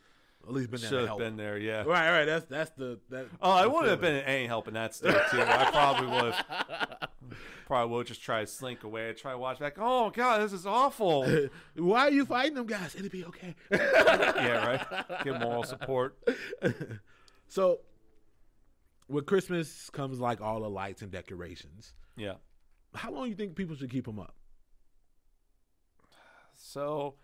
At least been there should to have been there yeah Right, right. That's that's the that. Oh, I the would have feeling. been any help in that state too. I probably would have. Probably would just try to slink away, try to watch back. Oh God, this is awful. Why are you fighting them guys? It'll be okay. yeah, right. Get moral support. so, with Christmas comes like all the lights and decorations. Yeah. How long do you think people should keep them up? So,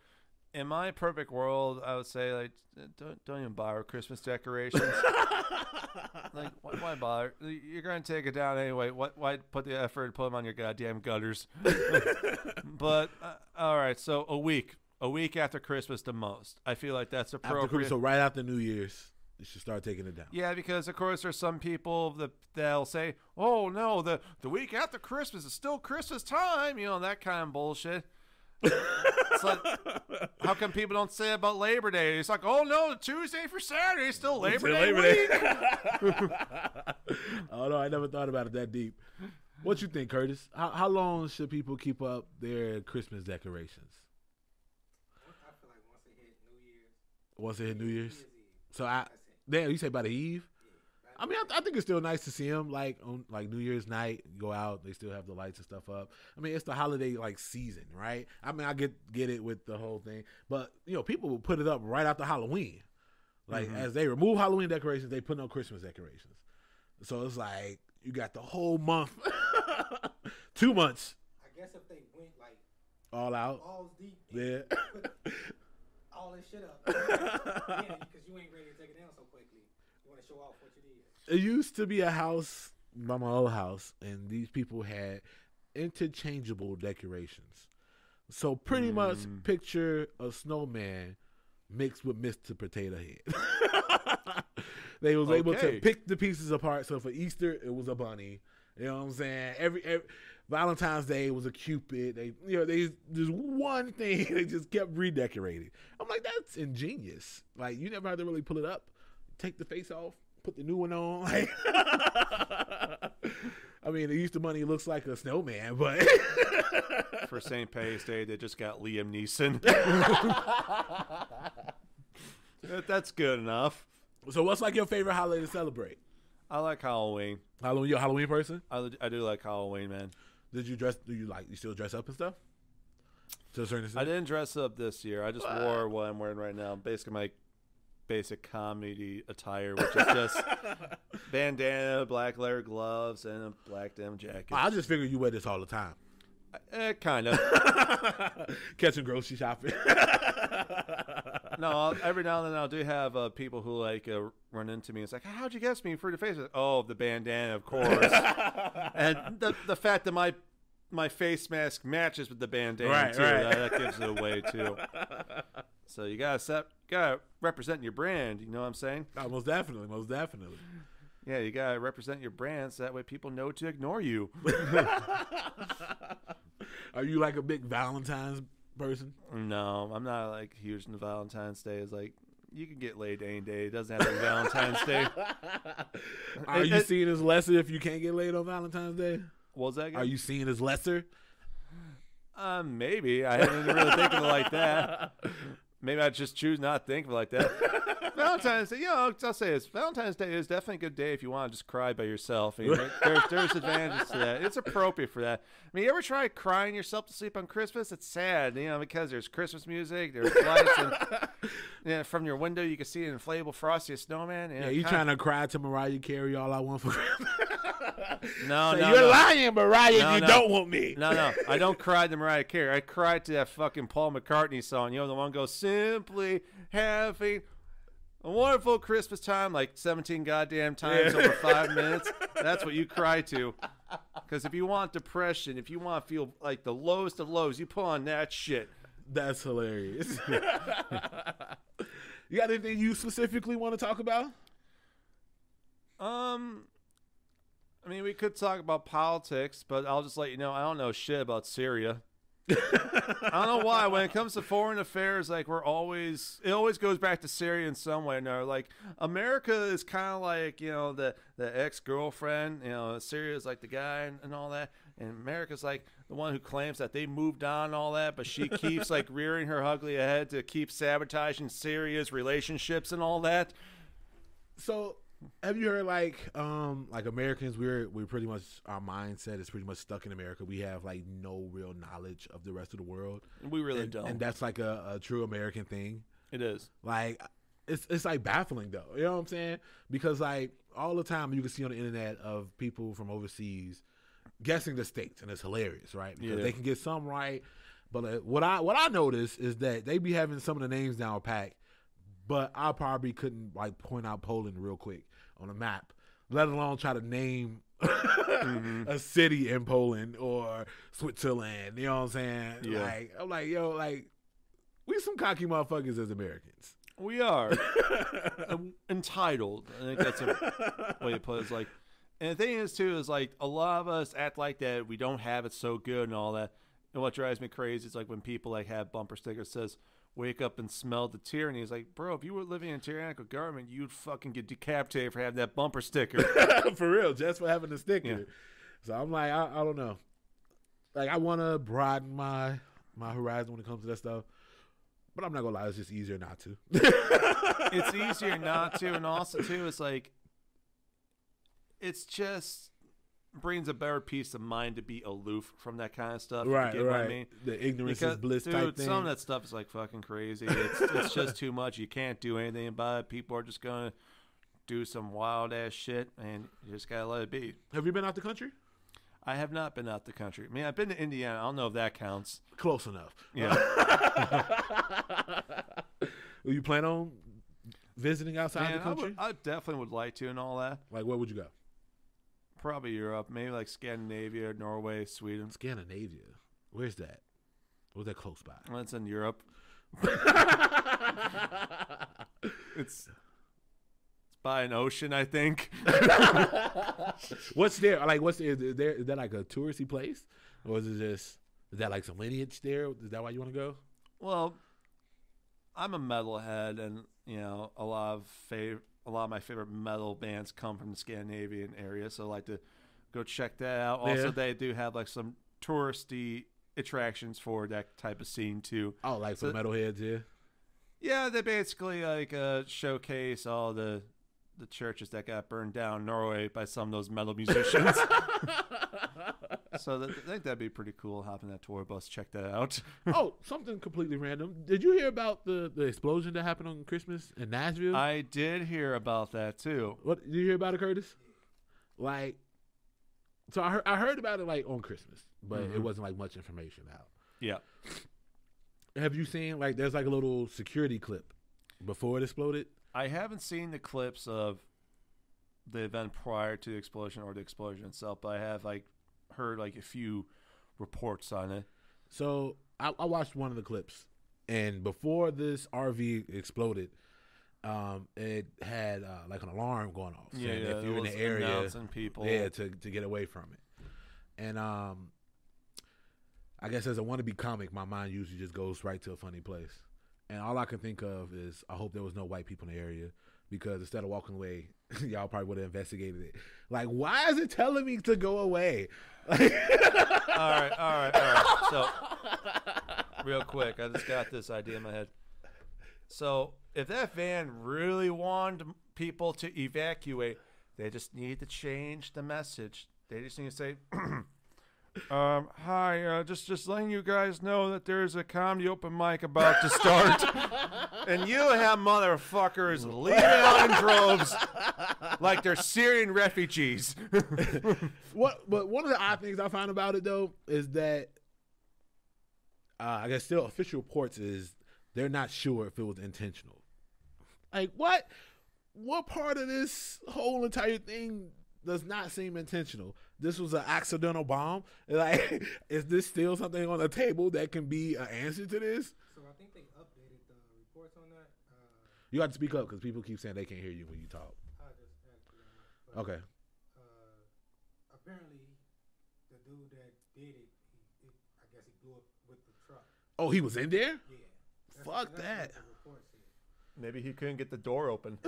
in my perfect world, I would say like don't don't even bother with Christmas decorations. like why, why bother? You're gonna take it down anyway. What why put the effort and put them on your goddamn gutters? but uh, all right, so a week, a week after Christmas, the most. I feel like that's After appropriate. Christmas, so right after New Year's, you should start taking it down. Yeah, because of course there's some people that they'll say, "Oh no, the the week after Christmas is still Christmas time," you know that kind of bullshit. It's like, how come people don't say about Labor Day? It's like, oh no, Tuesday for Saturday is still Labor Day Labor week. Day. oh no, I never thought about it that deep. What you think, Curtis? How how long should people keep up their Christmas decorations? I feel like once it hit New Year's, Once it hit New Year's. New Year's So I that's damn, you say by the eve. I mean, I, I think it's still nice to see them like on like New Year's night. Go out, they still have the lights and stuff up. I mean, it's the holiday like season, right? I mean, I get get it with the whole thing, but you know, people will put it up right after Halloween. Like mm-hmm. as they remove Halloween decorations, they put on Christmas decorations. So it's like you got the whole month, two months I guess if they went like all out. balls deep, Yeah. all this shit up, yeah, because you ain't ready to take it down so quickly. You want to show off what you did. It used to be a house by my old house, and these people had interchangeable decorations. So pretty much Mm. picture a snowman mixed with Mr. Potato Head. they was able to pick the pieces apart. So for Easter, it was a bunny. You know what I'm saying? Every, every Valentine's Day was a cupid. They you know they just one thing they just kept redecorating. I'm like that's ingenious. Like you never had to really pull it up, take the face off, put the new one on. Like, I mean, the Easter bunny looks like a snowman, but For St. Patty's Day, they just got Liam Neeson. That- That's good enough. so what's like your favorite holiday to celebrate? I like Halloween. Halloween, you a Halloween person? I, I do like Halloween, man. Did you dress? Do you like? You still dress up and stuff? To a certain extent? I didn't dress up this year. I just wore what I'm wearing right now. Basically, my basic comedy attire, which is just bandana, black leather gloves, and a black denim jacket. I just figure you wear this all the time. Eh, kind of. Catching grocery shopping. no, I'll- every now and then I do have uh, people who like uh, run into me. It's like, how'd you guess me for the face? Oh, the bandana, of course. and the the fact that my my face mask matches with the bandana Right, too, right. That, that gives it away too. So you gotta set, gotta represent your brand. You know what I'm saying? Oh, most definitely, most definitely. Yeah, you gotta represent your brand so that way people know to ignore you. Are you like a big Valentine's person? no, I'm not like huge into Valentine's Day. It's like you can get laid any day. It doesn't have to be Valentine's Day. Are It- you it- seen as lesser if you can't get laid on Valentine's Day? What was that? Again? Are you seen as lesser? Uh, maybe. I didn't really think of it like that. Maybe I just choose not to think of it like that. Valentine's Day, you know, I'll say this. Valentine's Day is definitely a good day if you want to just cry by yourself. I mean, there's, there's advantages to that. It's appropriate for that. I mean, you ever try crying yourself to sleep on Christmas? It's sad, you know, because there's Christmas music, there's lights, and you know, from your window you can see an inflatable Frosty snowman. Yeah, you trying to cry to Mariah Carey all I want for Christmas. No, Say, no, you're no. lying, Mariah. No, you no. don't want me. No, no, I don't cry to Mariah Carey. I cried to that fucking Paul McCartney song. You know, the one goes simply having a wonderful Christmas time, like 17 goddamn times Yeah. over five minutes. That's what you cry to. Because if you want depression, if you want to feel like the lowest of lows, you put on that shit. That's hilarious. you got anything you specifically want to talk about? Um, I mean, we could talk about politics, but I'll just let you know I don't know shit about Syria. I don't know why. When it comes to foreign affairs, like we're always, it always goes back to Syria in some way another. Like America is kind of like you know the the ex girlfriend. You know, Syria is like the guy and, and all that, and America's like the one who claims that they moved on and all that, but she keeps like rearing her ugly head to keep sabotaging Syria's relationships and all that. So, have you heard like um like Americans? We're we're pretty much our mindset is pretty much stuck in America. We have like no real knowledge of the rest of the world, We really and, don't. and that's like a, a true American thing. it is. Like it's it's like baffling though. You know what I'm saying? Because like all the time you can see on the internet of people from overseas guessing the states, and it's hilarious, right? Because Yeah. they can get some right. But uh, what I what I notice is that they be having some of the names down packed, but I probably couldn't like point out Poland real quick on a map, let alone try to name a city in Poland or Switzerland. You know what I'm saying? Yeah. Like I'm like yo, like we some cocky motherfuckers as Americans. We are Um, entitled. I think that's a way to put it. It's like, and the thing is too is like a lot of us act like that we don't have it so good and all that. And what drives me crazy is like when people like have bumper stickers says "Wake up and smell the tyranny." He's like, bro, if you were living in a tyrannical government, you'd fucking get decapitated for having that bumper sticker. for real, just for having the sticker. Yeah. So I'm like, I, I don't know. Like I want to broaden my my horizon when it comes to that stuff, but I'm not gonna lie, it's just easier not to. it's easier not to, and also too, it's like it's just brings a better peace of mind to be aloof from that kind of stuff. if you right, what right. I mean? The ignorance Because, is bliss dude, type thing. some of that stuff is like fucking crazy. It's it's just too much. You can't do anything about it. People are just gonna do some wild ass shit, and you just gotta let it be. Have you been out the country? I have not been out the country. I mean, I've been to Indiana. I don't know if that counts. Close enough. Yeah, Will you plan on visiting outside Man, the I, country? would, I definitely would like to, and all that. like, where would you go? Probably Europe, maybe like Scandinavia, Norway, Sweden. Scandinavia. Where's that? Where's that close by? Well, it's in Europe. It's it's by an ocean, I think. What's there? Like, what's there? Is there? Is that like a touristy place, or is it just? Is that like some lineage there? Is that why you want to go? Well, I'm a metalhead, and you know a lot of fav- a lot of my favorite metal bands come from the Scandinavian area, so I like to go check that out. Also, Yeah. they do have like some touristy attractions for that type of scene too. Oh, like for So- metalheads, yeah. Yeah, they basically like uh, showcase all the the churches that got burned down in Norway by some of those metal musicians. so that, I think that'd be pretty cool. Hop in that tour bus, check that out. oh, something completely random. Did you hear about the the explosion that happened on Christmas in Nashville? I did hear about that too. what did you hear about it, Curtis? Like, so I heard I heard about it like on Christmas, but it Mhm. wasn't like much information out. Yeah. Have you seen like there's like a little security clip before it exploded? I haven't seen the clips of the event prior to the explosion or the explosion itself, but I have like heard like a few reports on it. So I, I watched one of the clips, and before this RV exploded, um, it had uh, like an alarm going off. Yeah, yeah. if it you're in the area, people. yeah, to to get away from it. And um, I guess as a wannabe comic, my mind usually just goes right to a funny place. And all I can think of is I hope there was no white people in the area because instead of walking away, y'all probably would have investigated it. Like, why is it telling me to go away? all right, all right, all right. So, real quick, I just got this idea in my head. So, if that van really wanted people to evacuate, they just need to change the message. They just need to say, Um, hi, uh, just just letting you guys know that there's a comedy open mic about to start, and you have motherfuckers leaving out in droves like they're Syrian refugees. What? But one of the odd things I found about it though is that uh, I guess still official reports is they're not sure if it was intentional. Like what? What part of this whole entire thing does not seem intentional? This was an accidental bomb. Like, is this still something on the table that can be an answer to this? So I think they updated the reports on that. Uh, You got to speak up because people keep saying they can't hear you when you talk. I just actually. But, Okay. Uh, apparently, the dude that did it, he, he, I guess he blew up with the truck. Oh, he was in there. Yeah. Fuck that. What the report said. Maybe he couldn't get the door open.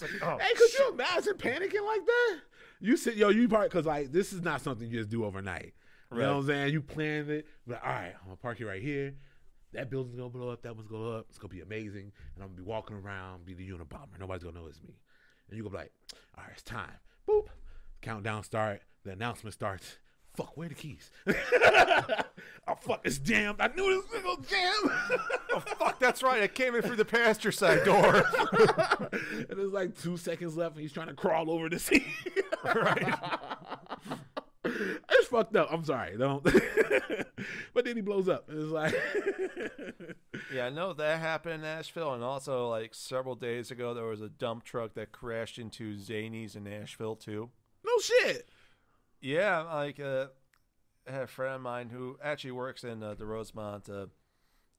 Like, oh, Hey, could you imagine panicking like that? You sit, yo, you park because like this is not something you just do overnight. You know what I'm saying? You plan it, like, all right, I'm gonna park you right here. That building's gonna blow up. That one's gonna blow up. It's gonna be amazing, and I'm gonna be walking around, be the Unabomber. Nobody's gonna know it's me. And you gonna be like, all right, it's time. Boop. Countdown start. The announcement starts. Fuck, where the keys? oh fuck, it's jammed. I knew this was gonna jam. oh, fuck, that's right. I came in through the pasture side door. and there's like two seconds left, and he's trying to crawl over the seat. right. it's fucked up. I'm sorry, don't. but then he blows up. It's like, Yeah, I know that happened in Nashville, and also like several days ago, there was a dump truck that crashed into Zanies in Nashville too. no shit. Yeah, like uh, I had a friend of mine who actually works in uh, the Rosemont uh,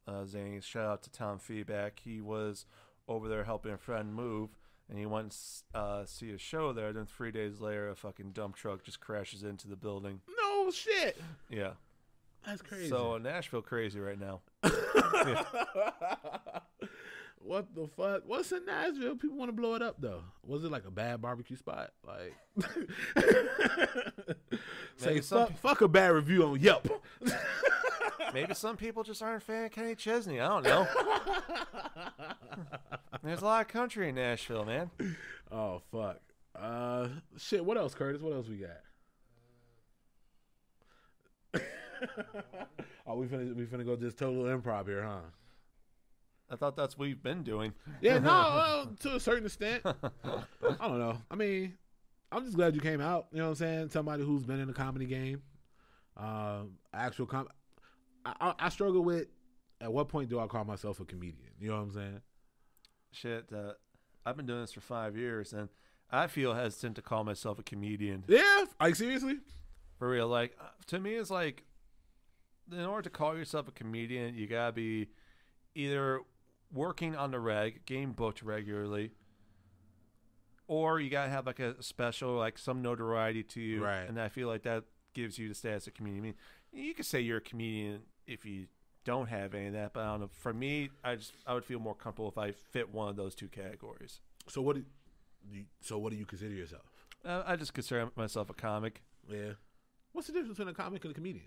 uh, Zanies. Shout out to Tom Feedback. He was over there helping a friend move, and he went to uh, see a show there. Then three days later, a fucking dump truck just crashes into the building. No shit. Yeah. That's crazy. So uh, Nashville crazy right now. what the fuck? What's in Nashville? People want to blow it up though. Was it like a bad barbecue spot? Like, say fuck, fuck a bad review on Yelp. Maybe some people just aren't a fan of Kenny Chesney. I don't know. There's a lot of country in Nashville, man. oh fuck. Uh, shit. What else, Curtis? What else we got? oh, we finna we finna go just total improv here, huh? I thought that's what we've been doing. Yeah, no, well, to a certain extent. I don't know. I mean, I'm just glad you came out. You know what I'm saying? Somebody who's been in the comedy game, um, actual com. I, I, I struggle with at what point do I call myself a comedian? You know what I'm saying? Shit, uh, I've been doing this for five years, and I feel hesitant to call myself a comedian. Yeah, like seriously. For real, like uh, to me, it's like in order to call yourself a comedian, you gotta be either working on the reg, getting booked regularly, or you gotta have like a special, like some notoriety to you. Right. And I feel like that gives you the status of comedian. I mean, you could say you're a comedian if you don't have any of that, but I don't know. For me, I just I would feel more comfortable if I fit one of those two categories. So what? Do you, so what do you consider yourself? Uh, I just consider myself a comic. Yeah. What's the difference between a comic and a comedian?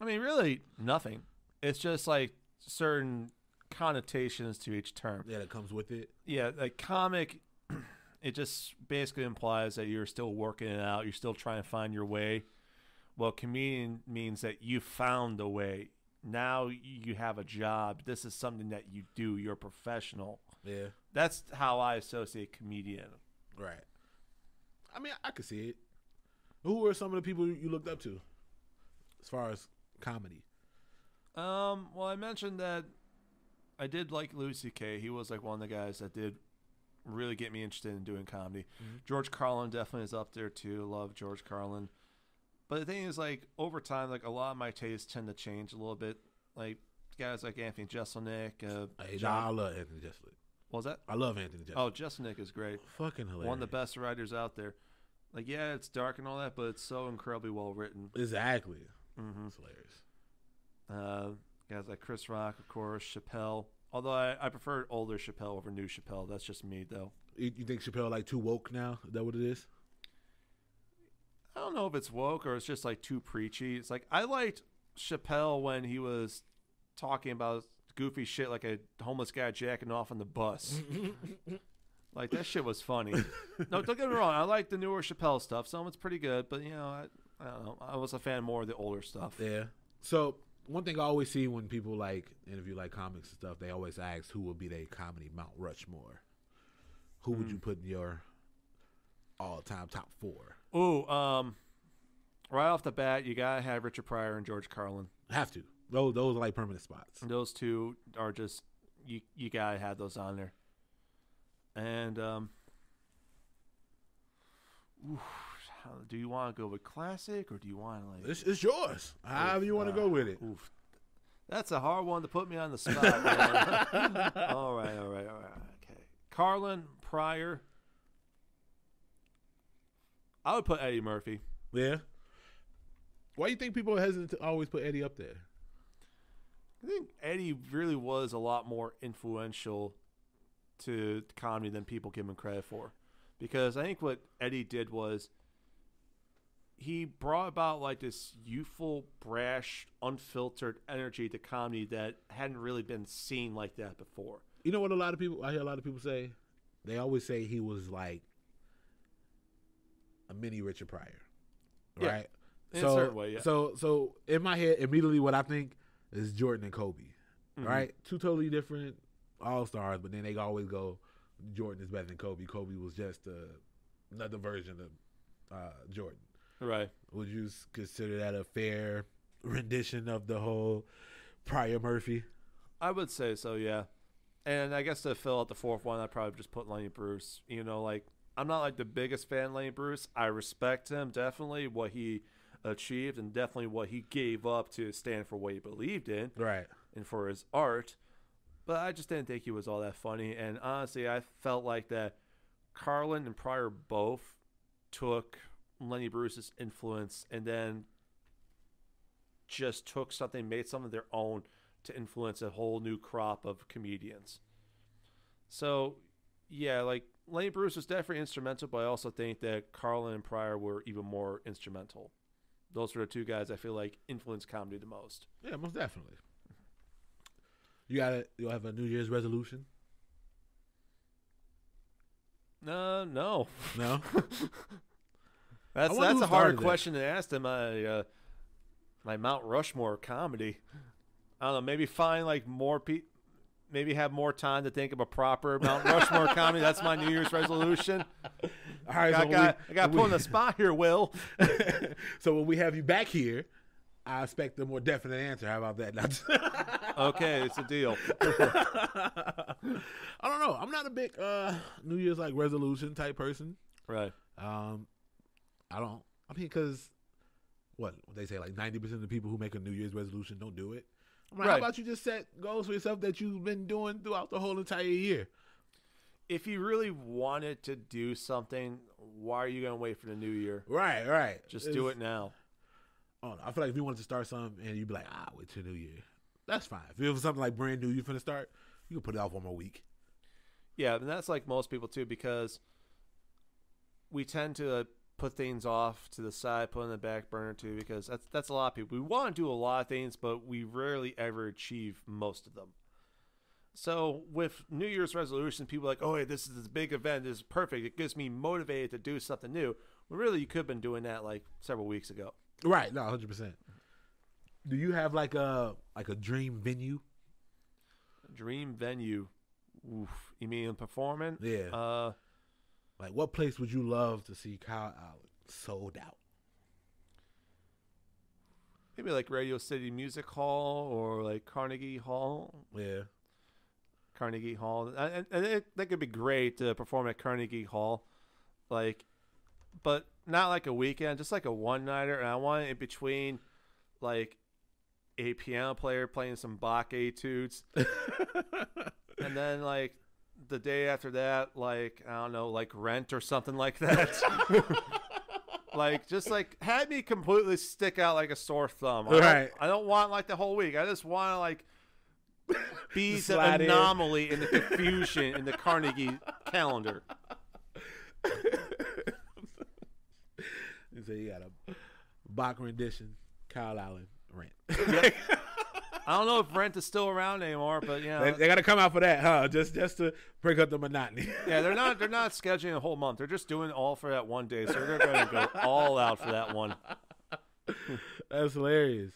I mean, really nothing. It's just like certain connotations to each term. Yeah, that comes with it. Yeah, like comic, it just basically implies that you're still working it out. You're still trying to find your way. Well, comedian means that you found a way. Now you have a job. This is something that you do. You're a professional. Yeah. That's how I associate comedian. Right. I mean, I could see it. Who were some of the people you looked up to, as far as comedy? Um, well, I mentioned that I did like Louis C.K. He was like one of the guys that did really get me interested in doing comedy. Mhm. George Carlin definitely is up there too. Love George Carlin. But the thing is, like over time, like a lot of my tastes tend to change a little bit. Like guys like Anthony Jeselnik. Uh, Hey, John- I love Anthony Jeselnik. what was that? I love Anthony Jeselnik. Oh, Jeselnik is great. fucking hilarious. One of the best writers out there. Like, yeah, it's dark and all that, but it's so incredibly well written. Exactly. hmm It's hilarious. Uh, guys like Chris Rock, of course, Chappelle. Although I, I prefer older Chappelle over new Chappelle. That's just me, though. You, you think Chappelle like too woke now? Is that what it is? I don't know if it's woke or it's just like too preachy. It's like I liked Chappelle when he was talking about goofy shit like a homeless guy jacking off on the bus. like that shit was funny. no, don't get me wrong. I like the newer Chappelle stuff. Some of it's pretty good, but you know, I, I don't know. I was a fan more of the older stuff. Yeah. So one thing I always see when people like interview like comics and stuff, they always ask who would be their comedy Mount Rushmore. Who would Hmm. you put in your all time top four? Ooh, um, right off the bat, you gotta have Richard Pryor and George Carlin. Have to. Those those are like permanent spots. Those two are just you. You gotta have those on there. And um, oof, how, do you want to go with classic or do you want to like? It's, it's yours. However you want to go with it. Oof, that's a hard one to put me on the spot. all right, all right, all right. Okay, Carlin Pryor. I would put Eddie Murphy. Yeah. Why do you think people are hesitant to always put Eddie up there? I think Eddie really was a lot more influential to comedy than people give him credit for. Because I think what Eddie did was he brought about like this youthful, brash, unfiltered energy to comedy that hadn't really been seen like that before. You know what a lot of people I hear a lot of people say? They always say he was like a mini Richard Pryor. Yeah. Right? In a so, certain way, yeah. So so in my head immediately what I think is Jordan and Kobe. Mhm. Right? Two totally different all stars, but then they always go Jordan is better than Kobe. Kobe was just uh, another version of uh, Jordan. Right. Would you consider that a fair rendition of the whole Pryor Murphy? I would say so, yeah. And I guess to fill out the fourth one, I'd probably just put Lenny Bruce. You know, like I'm not like the biggest fan of Lenny Bruce. I respect him definitely what he achieved and definitely what he gave up to stand for what he believed in Right. and for his art. But I just didn't think he was all that funny. And honestly, I felt like that Carlin and Pryor both took Lenny Bruce's influence and then just took something, made something of their own to influence a whole new crop of comedians. So, yeah, like Lenny Bruce was definitely instrumental, but I also think that Carlin and Pryor were even more instrumental. Those were the two guys I feel like influenced comedy the most. Yeah, most definitely. You got to you have a New Year's resolution? Uh, no. No. That's that's a hard started it. question to ask them. My uh, my Mount Rushmore comedy. I don't know. Maybe find like more pe Maybe have more time to think of a proper Mount Rushmore comedy. That's my New Year's resolution. All right, I so got we- I got put on the spot here, Will. so when we have you back here, I expect a more definite answer. How about that? Okay, it's a deal. I don't know. I'm not a big uh, New Year's like resolution type person. Right. Um, I don't. I mean, because what they say, like 90 percent of the people who make a New Year's resolution don't do it. I'm like, How about you just set goals for yourself that you've been doing throughout the whole entire year? If you really wanted to do something, why are you gonna wait for the new year? Right, right. Just do it now. I. I feel like if you wanted to start something and you'd be like, ah, wait till New Year, that's fine. If it was something like brand new, you're finna start, you can put it off one more week. Yeah, and that's like most people too, because we tend to put things off to the side, put on the back burner too, because that's that's a lot of people. We want to do a lot of things, but we rarely ever achieve most of them. So with New Year's resolutions, people are like, oh, hey, this is this big event. This is perfect. It gets me motivated to do something new. Well, really, you could have been doing that like several weeks ago. Right, no, hundred percent. Do you have like a like a dream venue? Dream venue. Oof. You mean performing? Yeah. Uh, Like, what place would you love to see Kyle Allen sold out? maybe like Radio City Music Hall or like Carnegie Hall. Yeah, Carnegie Hall, and, and it, that could be great to perform at Carnegie Hall, like, but not like a weekend, just like a one nighter. And I want it in between, like, a piano player playing some Bach etudes, and then like the day after that, like I don't know, like Rent or something like that. like just like had me completely stick out like a sore thumb. I don't, Right. I don't want like the whole week. I just want to like be the slide in. anomaly in the confusion in the Carnegie calendar. say you got a Bach rendition, Kyle Allen rent. I don't know if Rent is still around anymore, but you know, they, they got to come out for that, huh? Just just to break up the monotony. yeah, they're not they're not scheduling a whole month. They're just doing all for that one day, so they're going to go all out for that one. That's hilarious.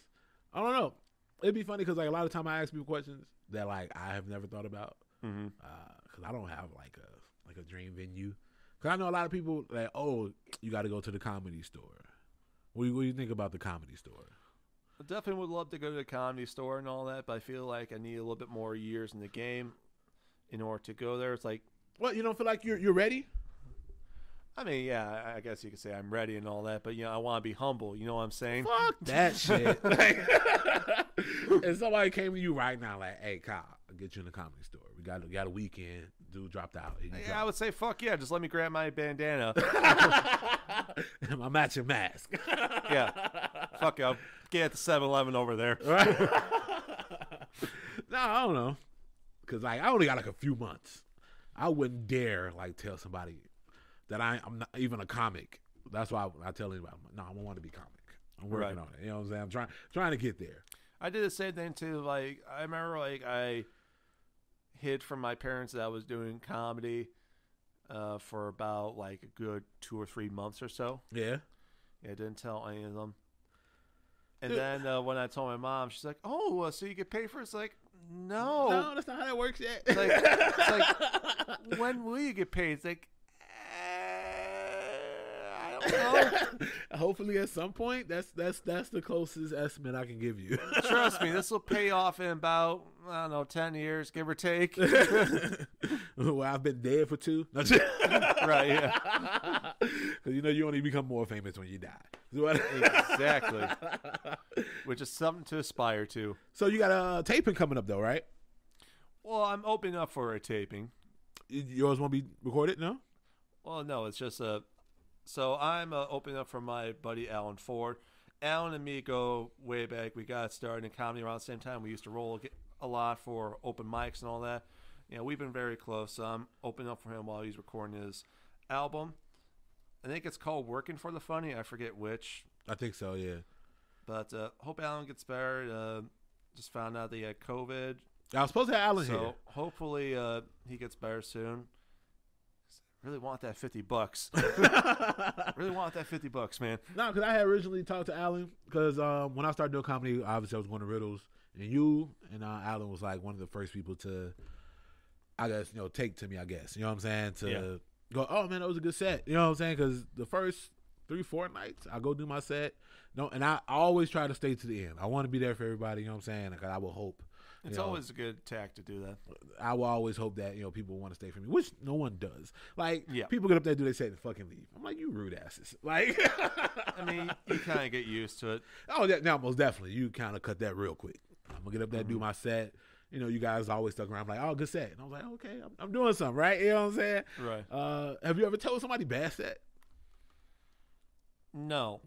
I don't know. It'd be funny because like a lot of time I ask people questions that like I have never thought about Mm-hmm. because I don't have like a like a dream venue. Because I know a lot of people like, oh you got to go to the comedy store. What do, you, what do you think about the comedy store? I definitely would love to go to the comedy store and all that, but I feel like I need a little bit more years in the game in order to go there. It's like, well, you don't feel like you're you're ready? I mean, yeah, I- I guess you could say I'm ready and all that, but you know, I want to be humble. You know what I'm saying? Fuck that shit. Like, if somebody came to you right now, like, "Hey, Kyle, I'll get you in the comedy store. We got we got a weekend. Dude dropped out. Here you Yeah, I would say fuck yeah. Just let me grab my bandana. go. my matching mask. yeah, fuck it. Get at the 7-Eleven over there. Right? no, I don't know. Cause like I only got like a few months. I wouldn't dare like tell somebody that I, I'm not even a comic. That's why I, I tell anybody, like, no, I don't want to be comic. I'm working Right. on it. You know what I'm saying? I'm trying trying to get there. I did the same thing too. Like I remember, like I hid from my parents that I was doing comedy uh, for about like a good two or three months or so. Yeah. Yeah, I didn't tell any of them. And then uh, when I told my mom, she's like, "Oh, uh, so you get paid for?" it?" It's like, no. No, that's not how that works yet. It's like, it's like, when will you get paid? It's like, eh, I don't know. Hopefully, at some point, that's that's that's the closest estimate I can give you. Trust me, this will pay off in about I don't know ten years, give or take. well, I've been dead for two. Right? Yeah. Because you know you only become more famous when you die. Exactly. Which is something to aspire to. so you got a taping coming up though, right? Well, I'm opening up for a taping. Yours won't be recorded, no? Well, no, it's just a. So I'm uh, opening up for my buddy Alan Ford. Alan and me go way back. We got started in comedy around the same time. We used to roll a lot for open mics and all that. You know, we've been very close. So I'm opening up for him while he's recording his album. I think it's called "Working for the Funny." I forget which, I think so. Yeah. but uh, hope Alan gets better. Uh, just found out that he had COVID, I was supposed to have Alan so hopefully uh, he gets better soon. Really want that fifty bucks. really want that fifty bucks, man. No, because I had originally talked to Alan because um, when I started doing comedy, obviously I was going to Riddles, and you and uh, Alan was like one of the first people to, I guess you know, take to me. I guess you know what I'm saying to Yeah. Go. Oh man, that was a good set. You know what I'm saying? Because the first three, four nights, I go do my set. No, and I always try to stay to the end. I want to be there for everybody. You know what I'm saying? Because I will hope. It's know, always a good tack to do that. I will always hope that you know people want to stay for me, which no one does. Like Yeah. people get up there, do they say and fucking leave? I'm like, you rude asses. Like, I mean, you kind of get used to it. oh, that, now most definitely, you kind of cut that real quick. I'm gonna get up there, do mm-hmm. my set. You know, you guys always stuck around like, oh, good set, and I was like, okay, I'm, I'm doing something, right? You know what I'm saying? Right. Uh, have you ever told somebody bad set? No.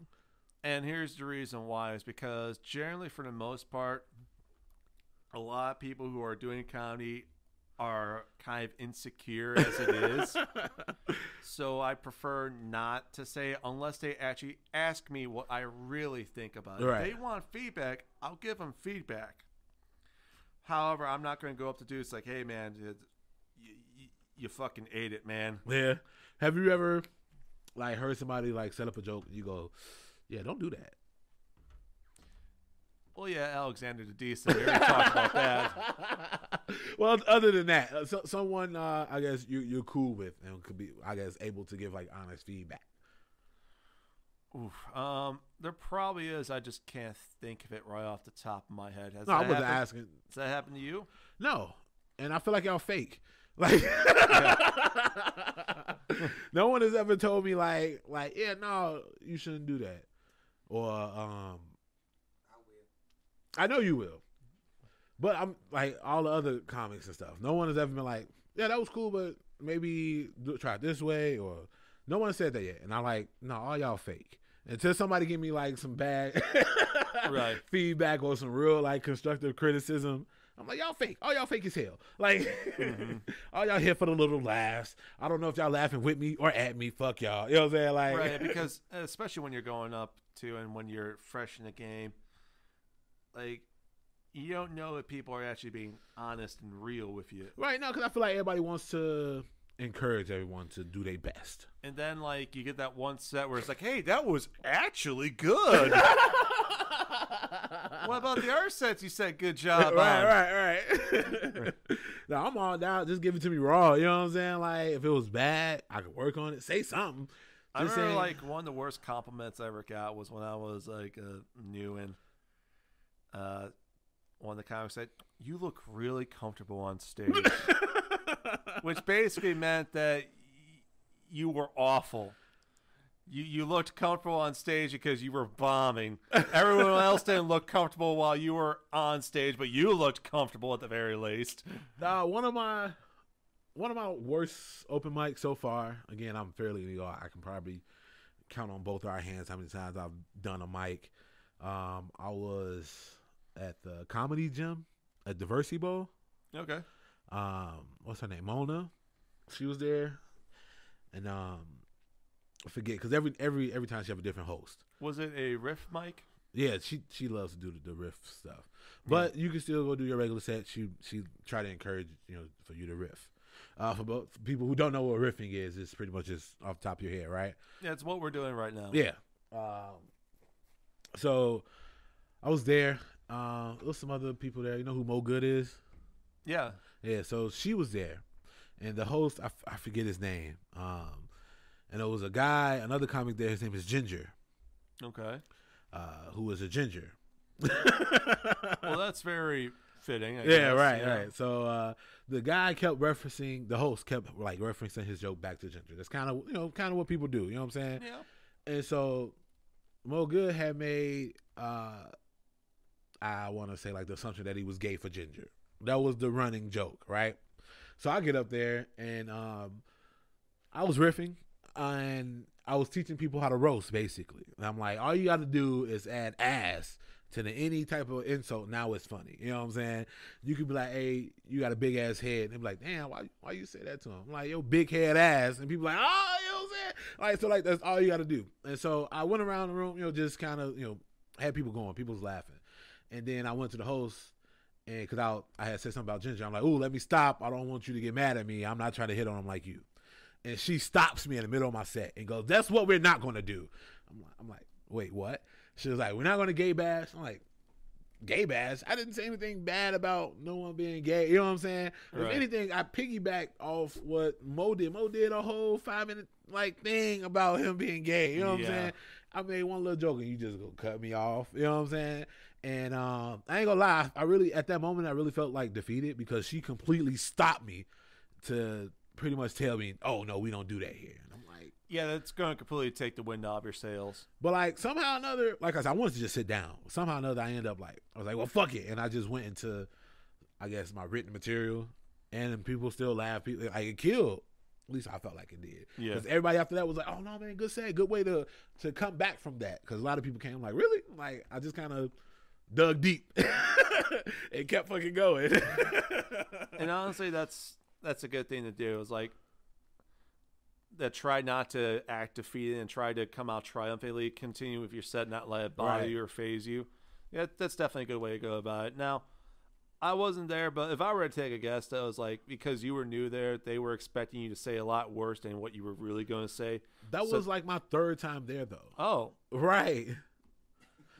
And here's the reason why is because generally, for the most part, a lot of people who are doing comedy are kind of insecure as it is. so I prefer not to say it unless they actually ask me what I really think about it. Right. If they want feedback, I'll give them feedback. However, I'm not going to go up to dudes like, "Hey, man, you, you, you fucking ate it, man." Yeah. Have you ever like heard somebody like set up a joke and you go, yeah, don't do that. Well, yeah, Alexander the Decent. We already talked about that. well, other than that, uh, so, someone uh, I guess you you're cool with and could be I guess able to give like honest feedback. Oof. Um, there probably is. I just can't think of it right off the top of my head. Has No, I wasn't happened? asking. Does that happen to you? No, and I feel like y'all fake. Like, no one has ever told me like like yeah no you shouldn't do that or um I will. I know you will, but I'm like all the other comics and stuff. No one has ever been like yeah that was cool, but maybe do, try it this way or no one said that yet. And I'm like no all y'all fake until somebody give me like some bad Right. feedback or some real like constructive criticism. I'm like, y'all fake. All y'all fake as hell. Like, Mm-hmm. all y'all here for the little laughs. I don't know if y'all laughing with me or at me. Fuck y'all. You know what I'm saying? Like, right, because especially when you're going up to and when you're fresh in the game, like you don't know if people are actually being honest and real with you. right now, because I feel like everybody wants to encourage everyone to do their best. And then like you get that one set where it's like, hey, that was actually good. what about the other sets you said good job right, on? right, right. no, I'm all down. Just give it to me raw. You know what I'm saying? Like if it was bad, I could work on it. Say something. I remember saying- like one of the worst compliments I ever got was when I was like uh, new and uh, one of the comics said, "You look really comfortable on stage," which basically meant that y- you were awful. You you looked comfortable on stage because you were bombing. Everyone else didn't look comfortable while you were on stage, but you looked comfortable at the very least. Nah, one of my one of my worst open mics so far. Again, I'm fairly new. I can probably count on both our hands how many times I've done a mic. Um, I was at the comedy gym at Diversity Bowl. Okay. Um, what's her name? Mona. She was there, and um, I forget because every every every time she have a different host. Was it a riff mic? Yeah, she she loves to do the, the riff stuff, but you can still go do your regular set. She she try to encourage you know for you to riff. Uh, for, both, for people who don't know what riffing is, it's pretty much just off the top of your head, right? Yeah, it's what we're doing right now. Yeah. Um, so I was there. Uh, there was some other people there. You know who Mo Good is? Yeah. Yeah. So she was there, and the host I, f- I forget his name. Um, and there was a guy, another comic there. His name is Ginger, Okay. uh, who was a ginger. Well, that's very fitting. I yeah, guess, right, yeah. right. So uh, the guy kept referencing the host kept like referencing his joke back to Ginger. That's kind of you know kind of what people do. You know what I'm saying? Yeah. And so Mo Good had made uh, I want to say like the assumption that he was gay for Ginger. That was the running joke, right? So I get up there and um, I was riffing and I was teaching people how to roast basically. And I'm like, all you got to do is add ass to the any type of insult. Now it's funny. You know what I'm saying? You could be like, hey, you got a big ass head. And they be like, damn, why why you say that to him? I'm like, yo, big head ass. And people like, oh, you know what I'm saying? Like, so like that's all you got to do. And so I went around the room, you know, just kind of, you know, had people going. People was laughing. And then I went to the host and because I, I had said something about Ginger, I'm like, "Ooh, let me stop. I don't want you to get mad at me. I'm not trying to hit on him like you." And she stops me in the middle of my set and goes, "That's what we're not going to do." I'm like, "I'm like, wait, what?" She was like, "We're not going to gay bash." I'm like, "Gay bash? I didn't say anything bad about no one being gay." You know what I'm saying? Right. If anything, I piggybacked off what Mo did. Mo did a whole five minute like thing about him being gay. You know what Yeah. I'm saying? I made one little joke and you just go cut me off. You know what I'm saying? And um, I ain't gonna lie, I really at that moment I really felt like defeated because she completely stopped me to pretty much tell me, "Oh no, we don't do that here." And I'm like, Yeah, that's going to completely take the wind out of your sails. but like somehow or another, like I said, I wanted to just sit down. Somehow or another, I end up like I was like, "Well, fuck it," and I just went into, I guess, my written material, and people still laugh. People like it killed. At least I felt like it did. Yeah. Because everybody after that was like, "Oh no, man, good set, good way to to come back from that." Because a lot of people came like, "Really?" Like I just kind of dug deep and kept fucking going. and honestly, that's that's a good thing to do. Is like that. Try not to act defeated and try to come out triumphantly. Continue with your set, not let it bother Right. you or phase you. Yeah, that's definitely a good way to go about it. Now, I wasn't there, but if I were to take a guess, that was like because you were new there, they were expecting you to say a lot worse than what you were really going to say. that So- was like my third time there, though. Oh, Right.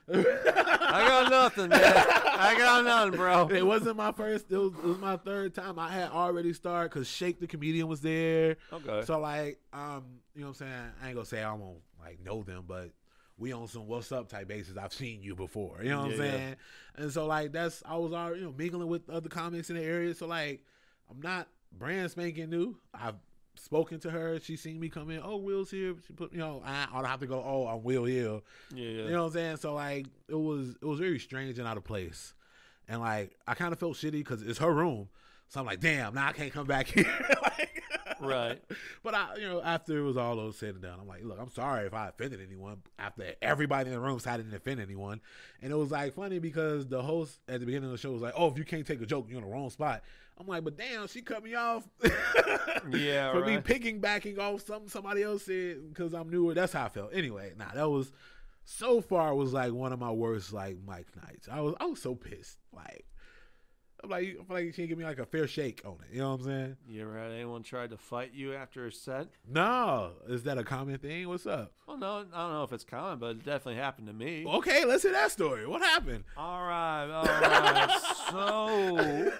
I got nothing, man. I got nothing, bro. It wasn't my first. It was, it was my third time. I had already started because Shake the comedian was there. Okay. So like, um, you know what I'm saying? I ain't gonna say I won't like know them, but we on some what's up type basis. I've seen you before. You know what I'm Yeah, yeah. saying? And so like that's I was already you know mingling with other comics in the area. So like I'm not brand spanking new. I've spoken to her. She seen me come in. Oh, Will's here. She put you know I, I don't have to go. Oh, I'm Will Hill. yeah, yeah. You know what I'm saying? So like it was it was very strange and out of place, and like I kind of felt shitty because it's her room. So I'm like, damn, now I can't come back here. like, Right. But I, you know, after it was all those said and done, I'm like, look, I'm sorry if I offended anyone. After everybody in the room said I didn't offend anyone, and it was like funny because the host at the beginning of the show was like, oh, if you can't take a joke, you're in the wrong spot. I'm like, but damn, she cut me off. Yeah, for me right. piggybacking off something somebody else said because I'm newer. That's how I felt. Anyway, nah, that was so far was like one of my worst like mic nights. I was I was so pissed. Like I'm like, I feel like you can't give me like a fair shake on it. You know what I'm saying? You ever had anyone try to fight you after a set? No, is that a common thing? What's up? Well, no, I don't know if it's common, but it definitely happened to me. Okay, let's hear that story. What happened? All right, all right. so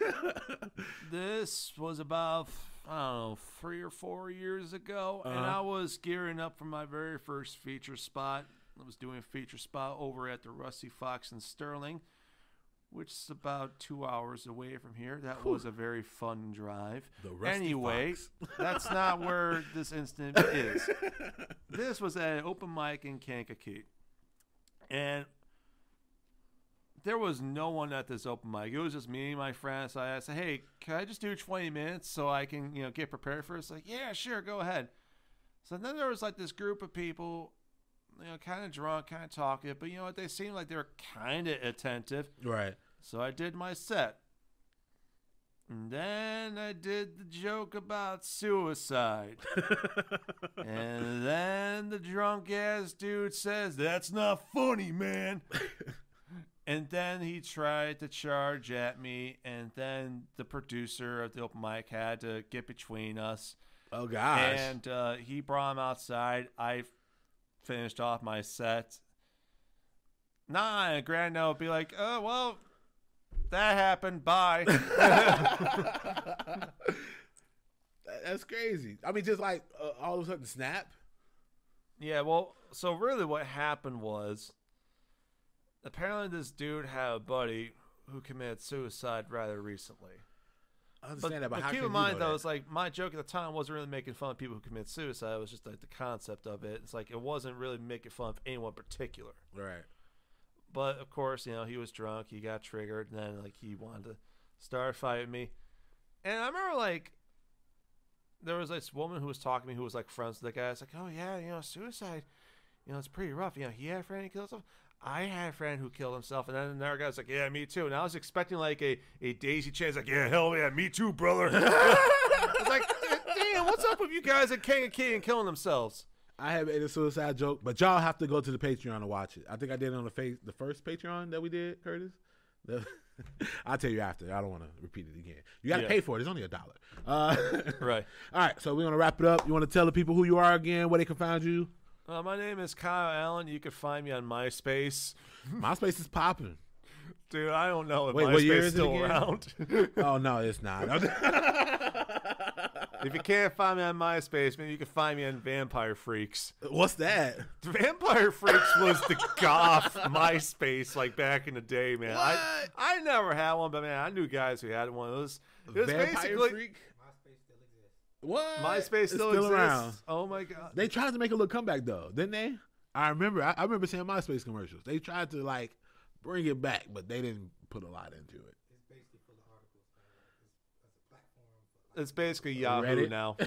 this was about I don't know three or four years ago, and Uh-huh. I was gearing up for my very first feature spot. I was doing a feature spot over at the Rusty Fox in Sterling, which is about two hours away from here. That was a very fun drive. Anyway, that's not where this incident is. This was at an open mic in Kankakee, and there was no one at this open mic. It was just me and my friends. So I said, "Hey, can I just do 20 minutes so I can, you know, get prepared for it?" It's like, "Yeah, sure, go ahead." So then there was like this group of people, you know, kind of drunk, kind of talking, but you know what? They seemed like they were kind of attentive. Right. So I did my set. And then I did the joke about suicide. and then the drunk ass dude says, That's not funny, man. and then he tried to charge at me. And then the producer of the open mic had to get between us. Oh gosh. And uh, he brought him outside. I finished off my set. Nah, and grand note be like, oh well, that happened. Bye. That's crazy. I mean, just like uh, all of a sudden snap. yeah, well, so really what happened was apparently this dude had a buddy who committed suicide rather recently. I But, understand that, but, but keep in mind though, that? it's like my joke at the time wasn't really making fun of people who commit suicide. It was just like the concept of it. It's like it wasn't really making fun of anyone particular. right. But of course, you know, he was drunk. He got triggered, and then like he wanted to start a fight with me. And I remember like there was this woman who was talking to me who was like friends with the guy. It's like, oh yeah, you know, suicide, you know, it's pretty rough. You know, he had a friend who killed himself. I had a friend who killed himself, and then another guy's like, yeah, me too. And I was expecting like a, a daisy chain. Like, yeah, hell yeah, me too, brother. I was like, damn, what's up with you guys at Kankakee and killing themselves? I have made a suicide joke, but y'all have to go to the Patreon to watch it. I think I did it on the face the first Patreon that we did, Curtis. The- I'll tell you after. I don't want to repeat it again. You got to Yeah. pay for it. It's only a dollar. Uh, Right. All right, so we're gonna wrap it up. You want to tell the people who you are again, where they can find you? Uh, my name is Kyle Allen. You can find me on MySpace. MySpace is popping. Dude, I don't know if Wait, MySpace what is still again? around. Oh no, it's not. if you can't find me on MySpace, maybe you can find me on Vampire Freaks. What's that? Vampire Freaks was the goth MySpace like back in the day, man. I I never had one, but man, I knew guys who had one. It was, it was Vampire basically Freak. MySpace still exists. What? MySpace It's still, exists. Oh my god. They tried to make a little comeback though, didn't they? I remember. I, I remember seeing MySpace commercials. They tried to like bring it back, but they didn't put a lot into it. It's basically full of articles. It's, it's a platform for like, It's basically Yahoo Reddit? now.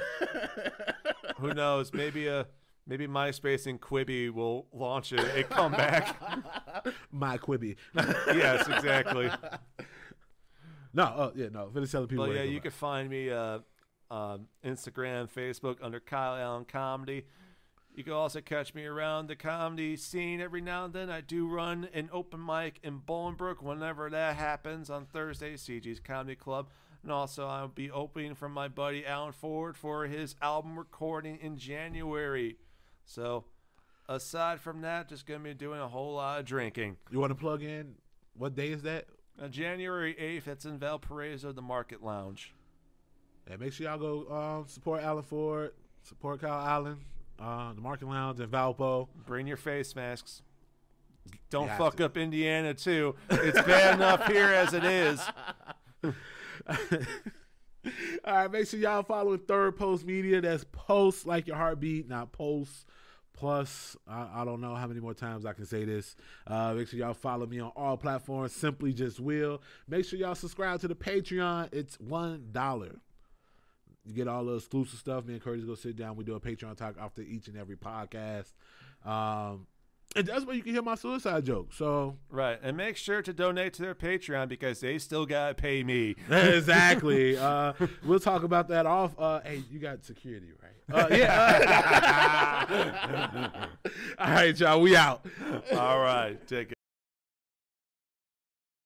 Who knows? Maybe a maybe MySpace and Quibi will launch a, a comeback. My Quibi. yes, exactly. No, oh yeah, no. For the selling people. But yeah, you can find me uh, um, Instagram, Facebook under Kyle Allen Comedy. You can also catch me around the comedy scene every now and then. I do run an open mic in Bolingbrook whenever that happens on Thursday, CG's Comedy Club. And also, I'll be opening for my buddy Alan Ford for his album recording in January. So, aside from that, just going to be doing a whole lot of drinking. You want to plug in? What day is that? On January 8th, it's in Valparaiso, the Market Lounge. Yeah, make sure y'all go um, support Alan Ford, support Kyle Allen, uh, the Market Lounge in Valpo. Bring your face masks. Don't fuck up Indiana too. It's bad enough here as it is. All right, make sure y'all follow Third Pulse Media. That's pulse like your heartbeat, not post plus. I, I don't know how many more times I can say this. Uh, make sure y'all follow me on all platforms. Simply just will. Make sure y'all subscribe to the Patreon. It's one dollar. You get all the exclusive stuff. Me and Curtis go sit down. We do a Patreon talk after each and every podcast. Um, and that's where you can hear my suicide joke. So Right, and make sure to donate to their Patreon because they still gotta pay me. exactly. Uh, we'll talk about that off. Uh, hey, you got security, right? Uh, yeah. All right, y'all. We out. All right, take it.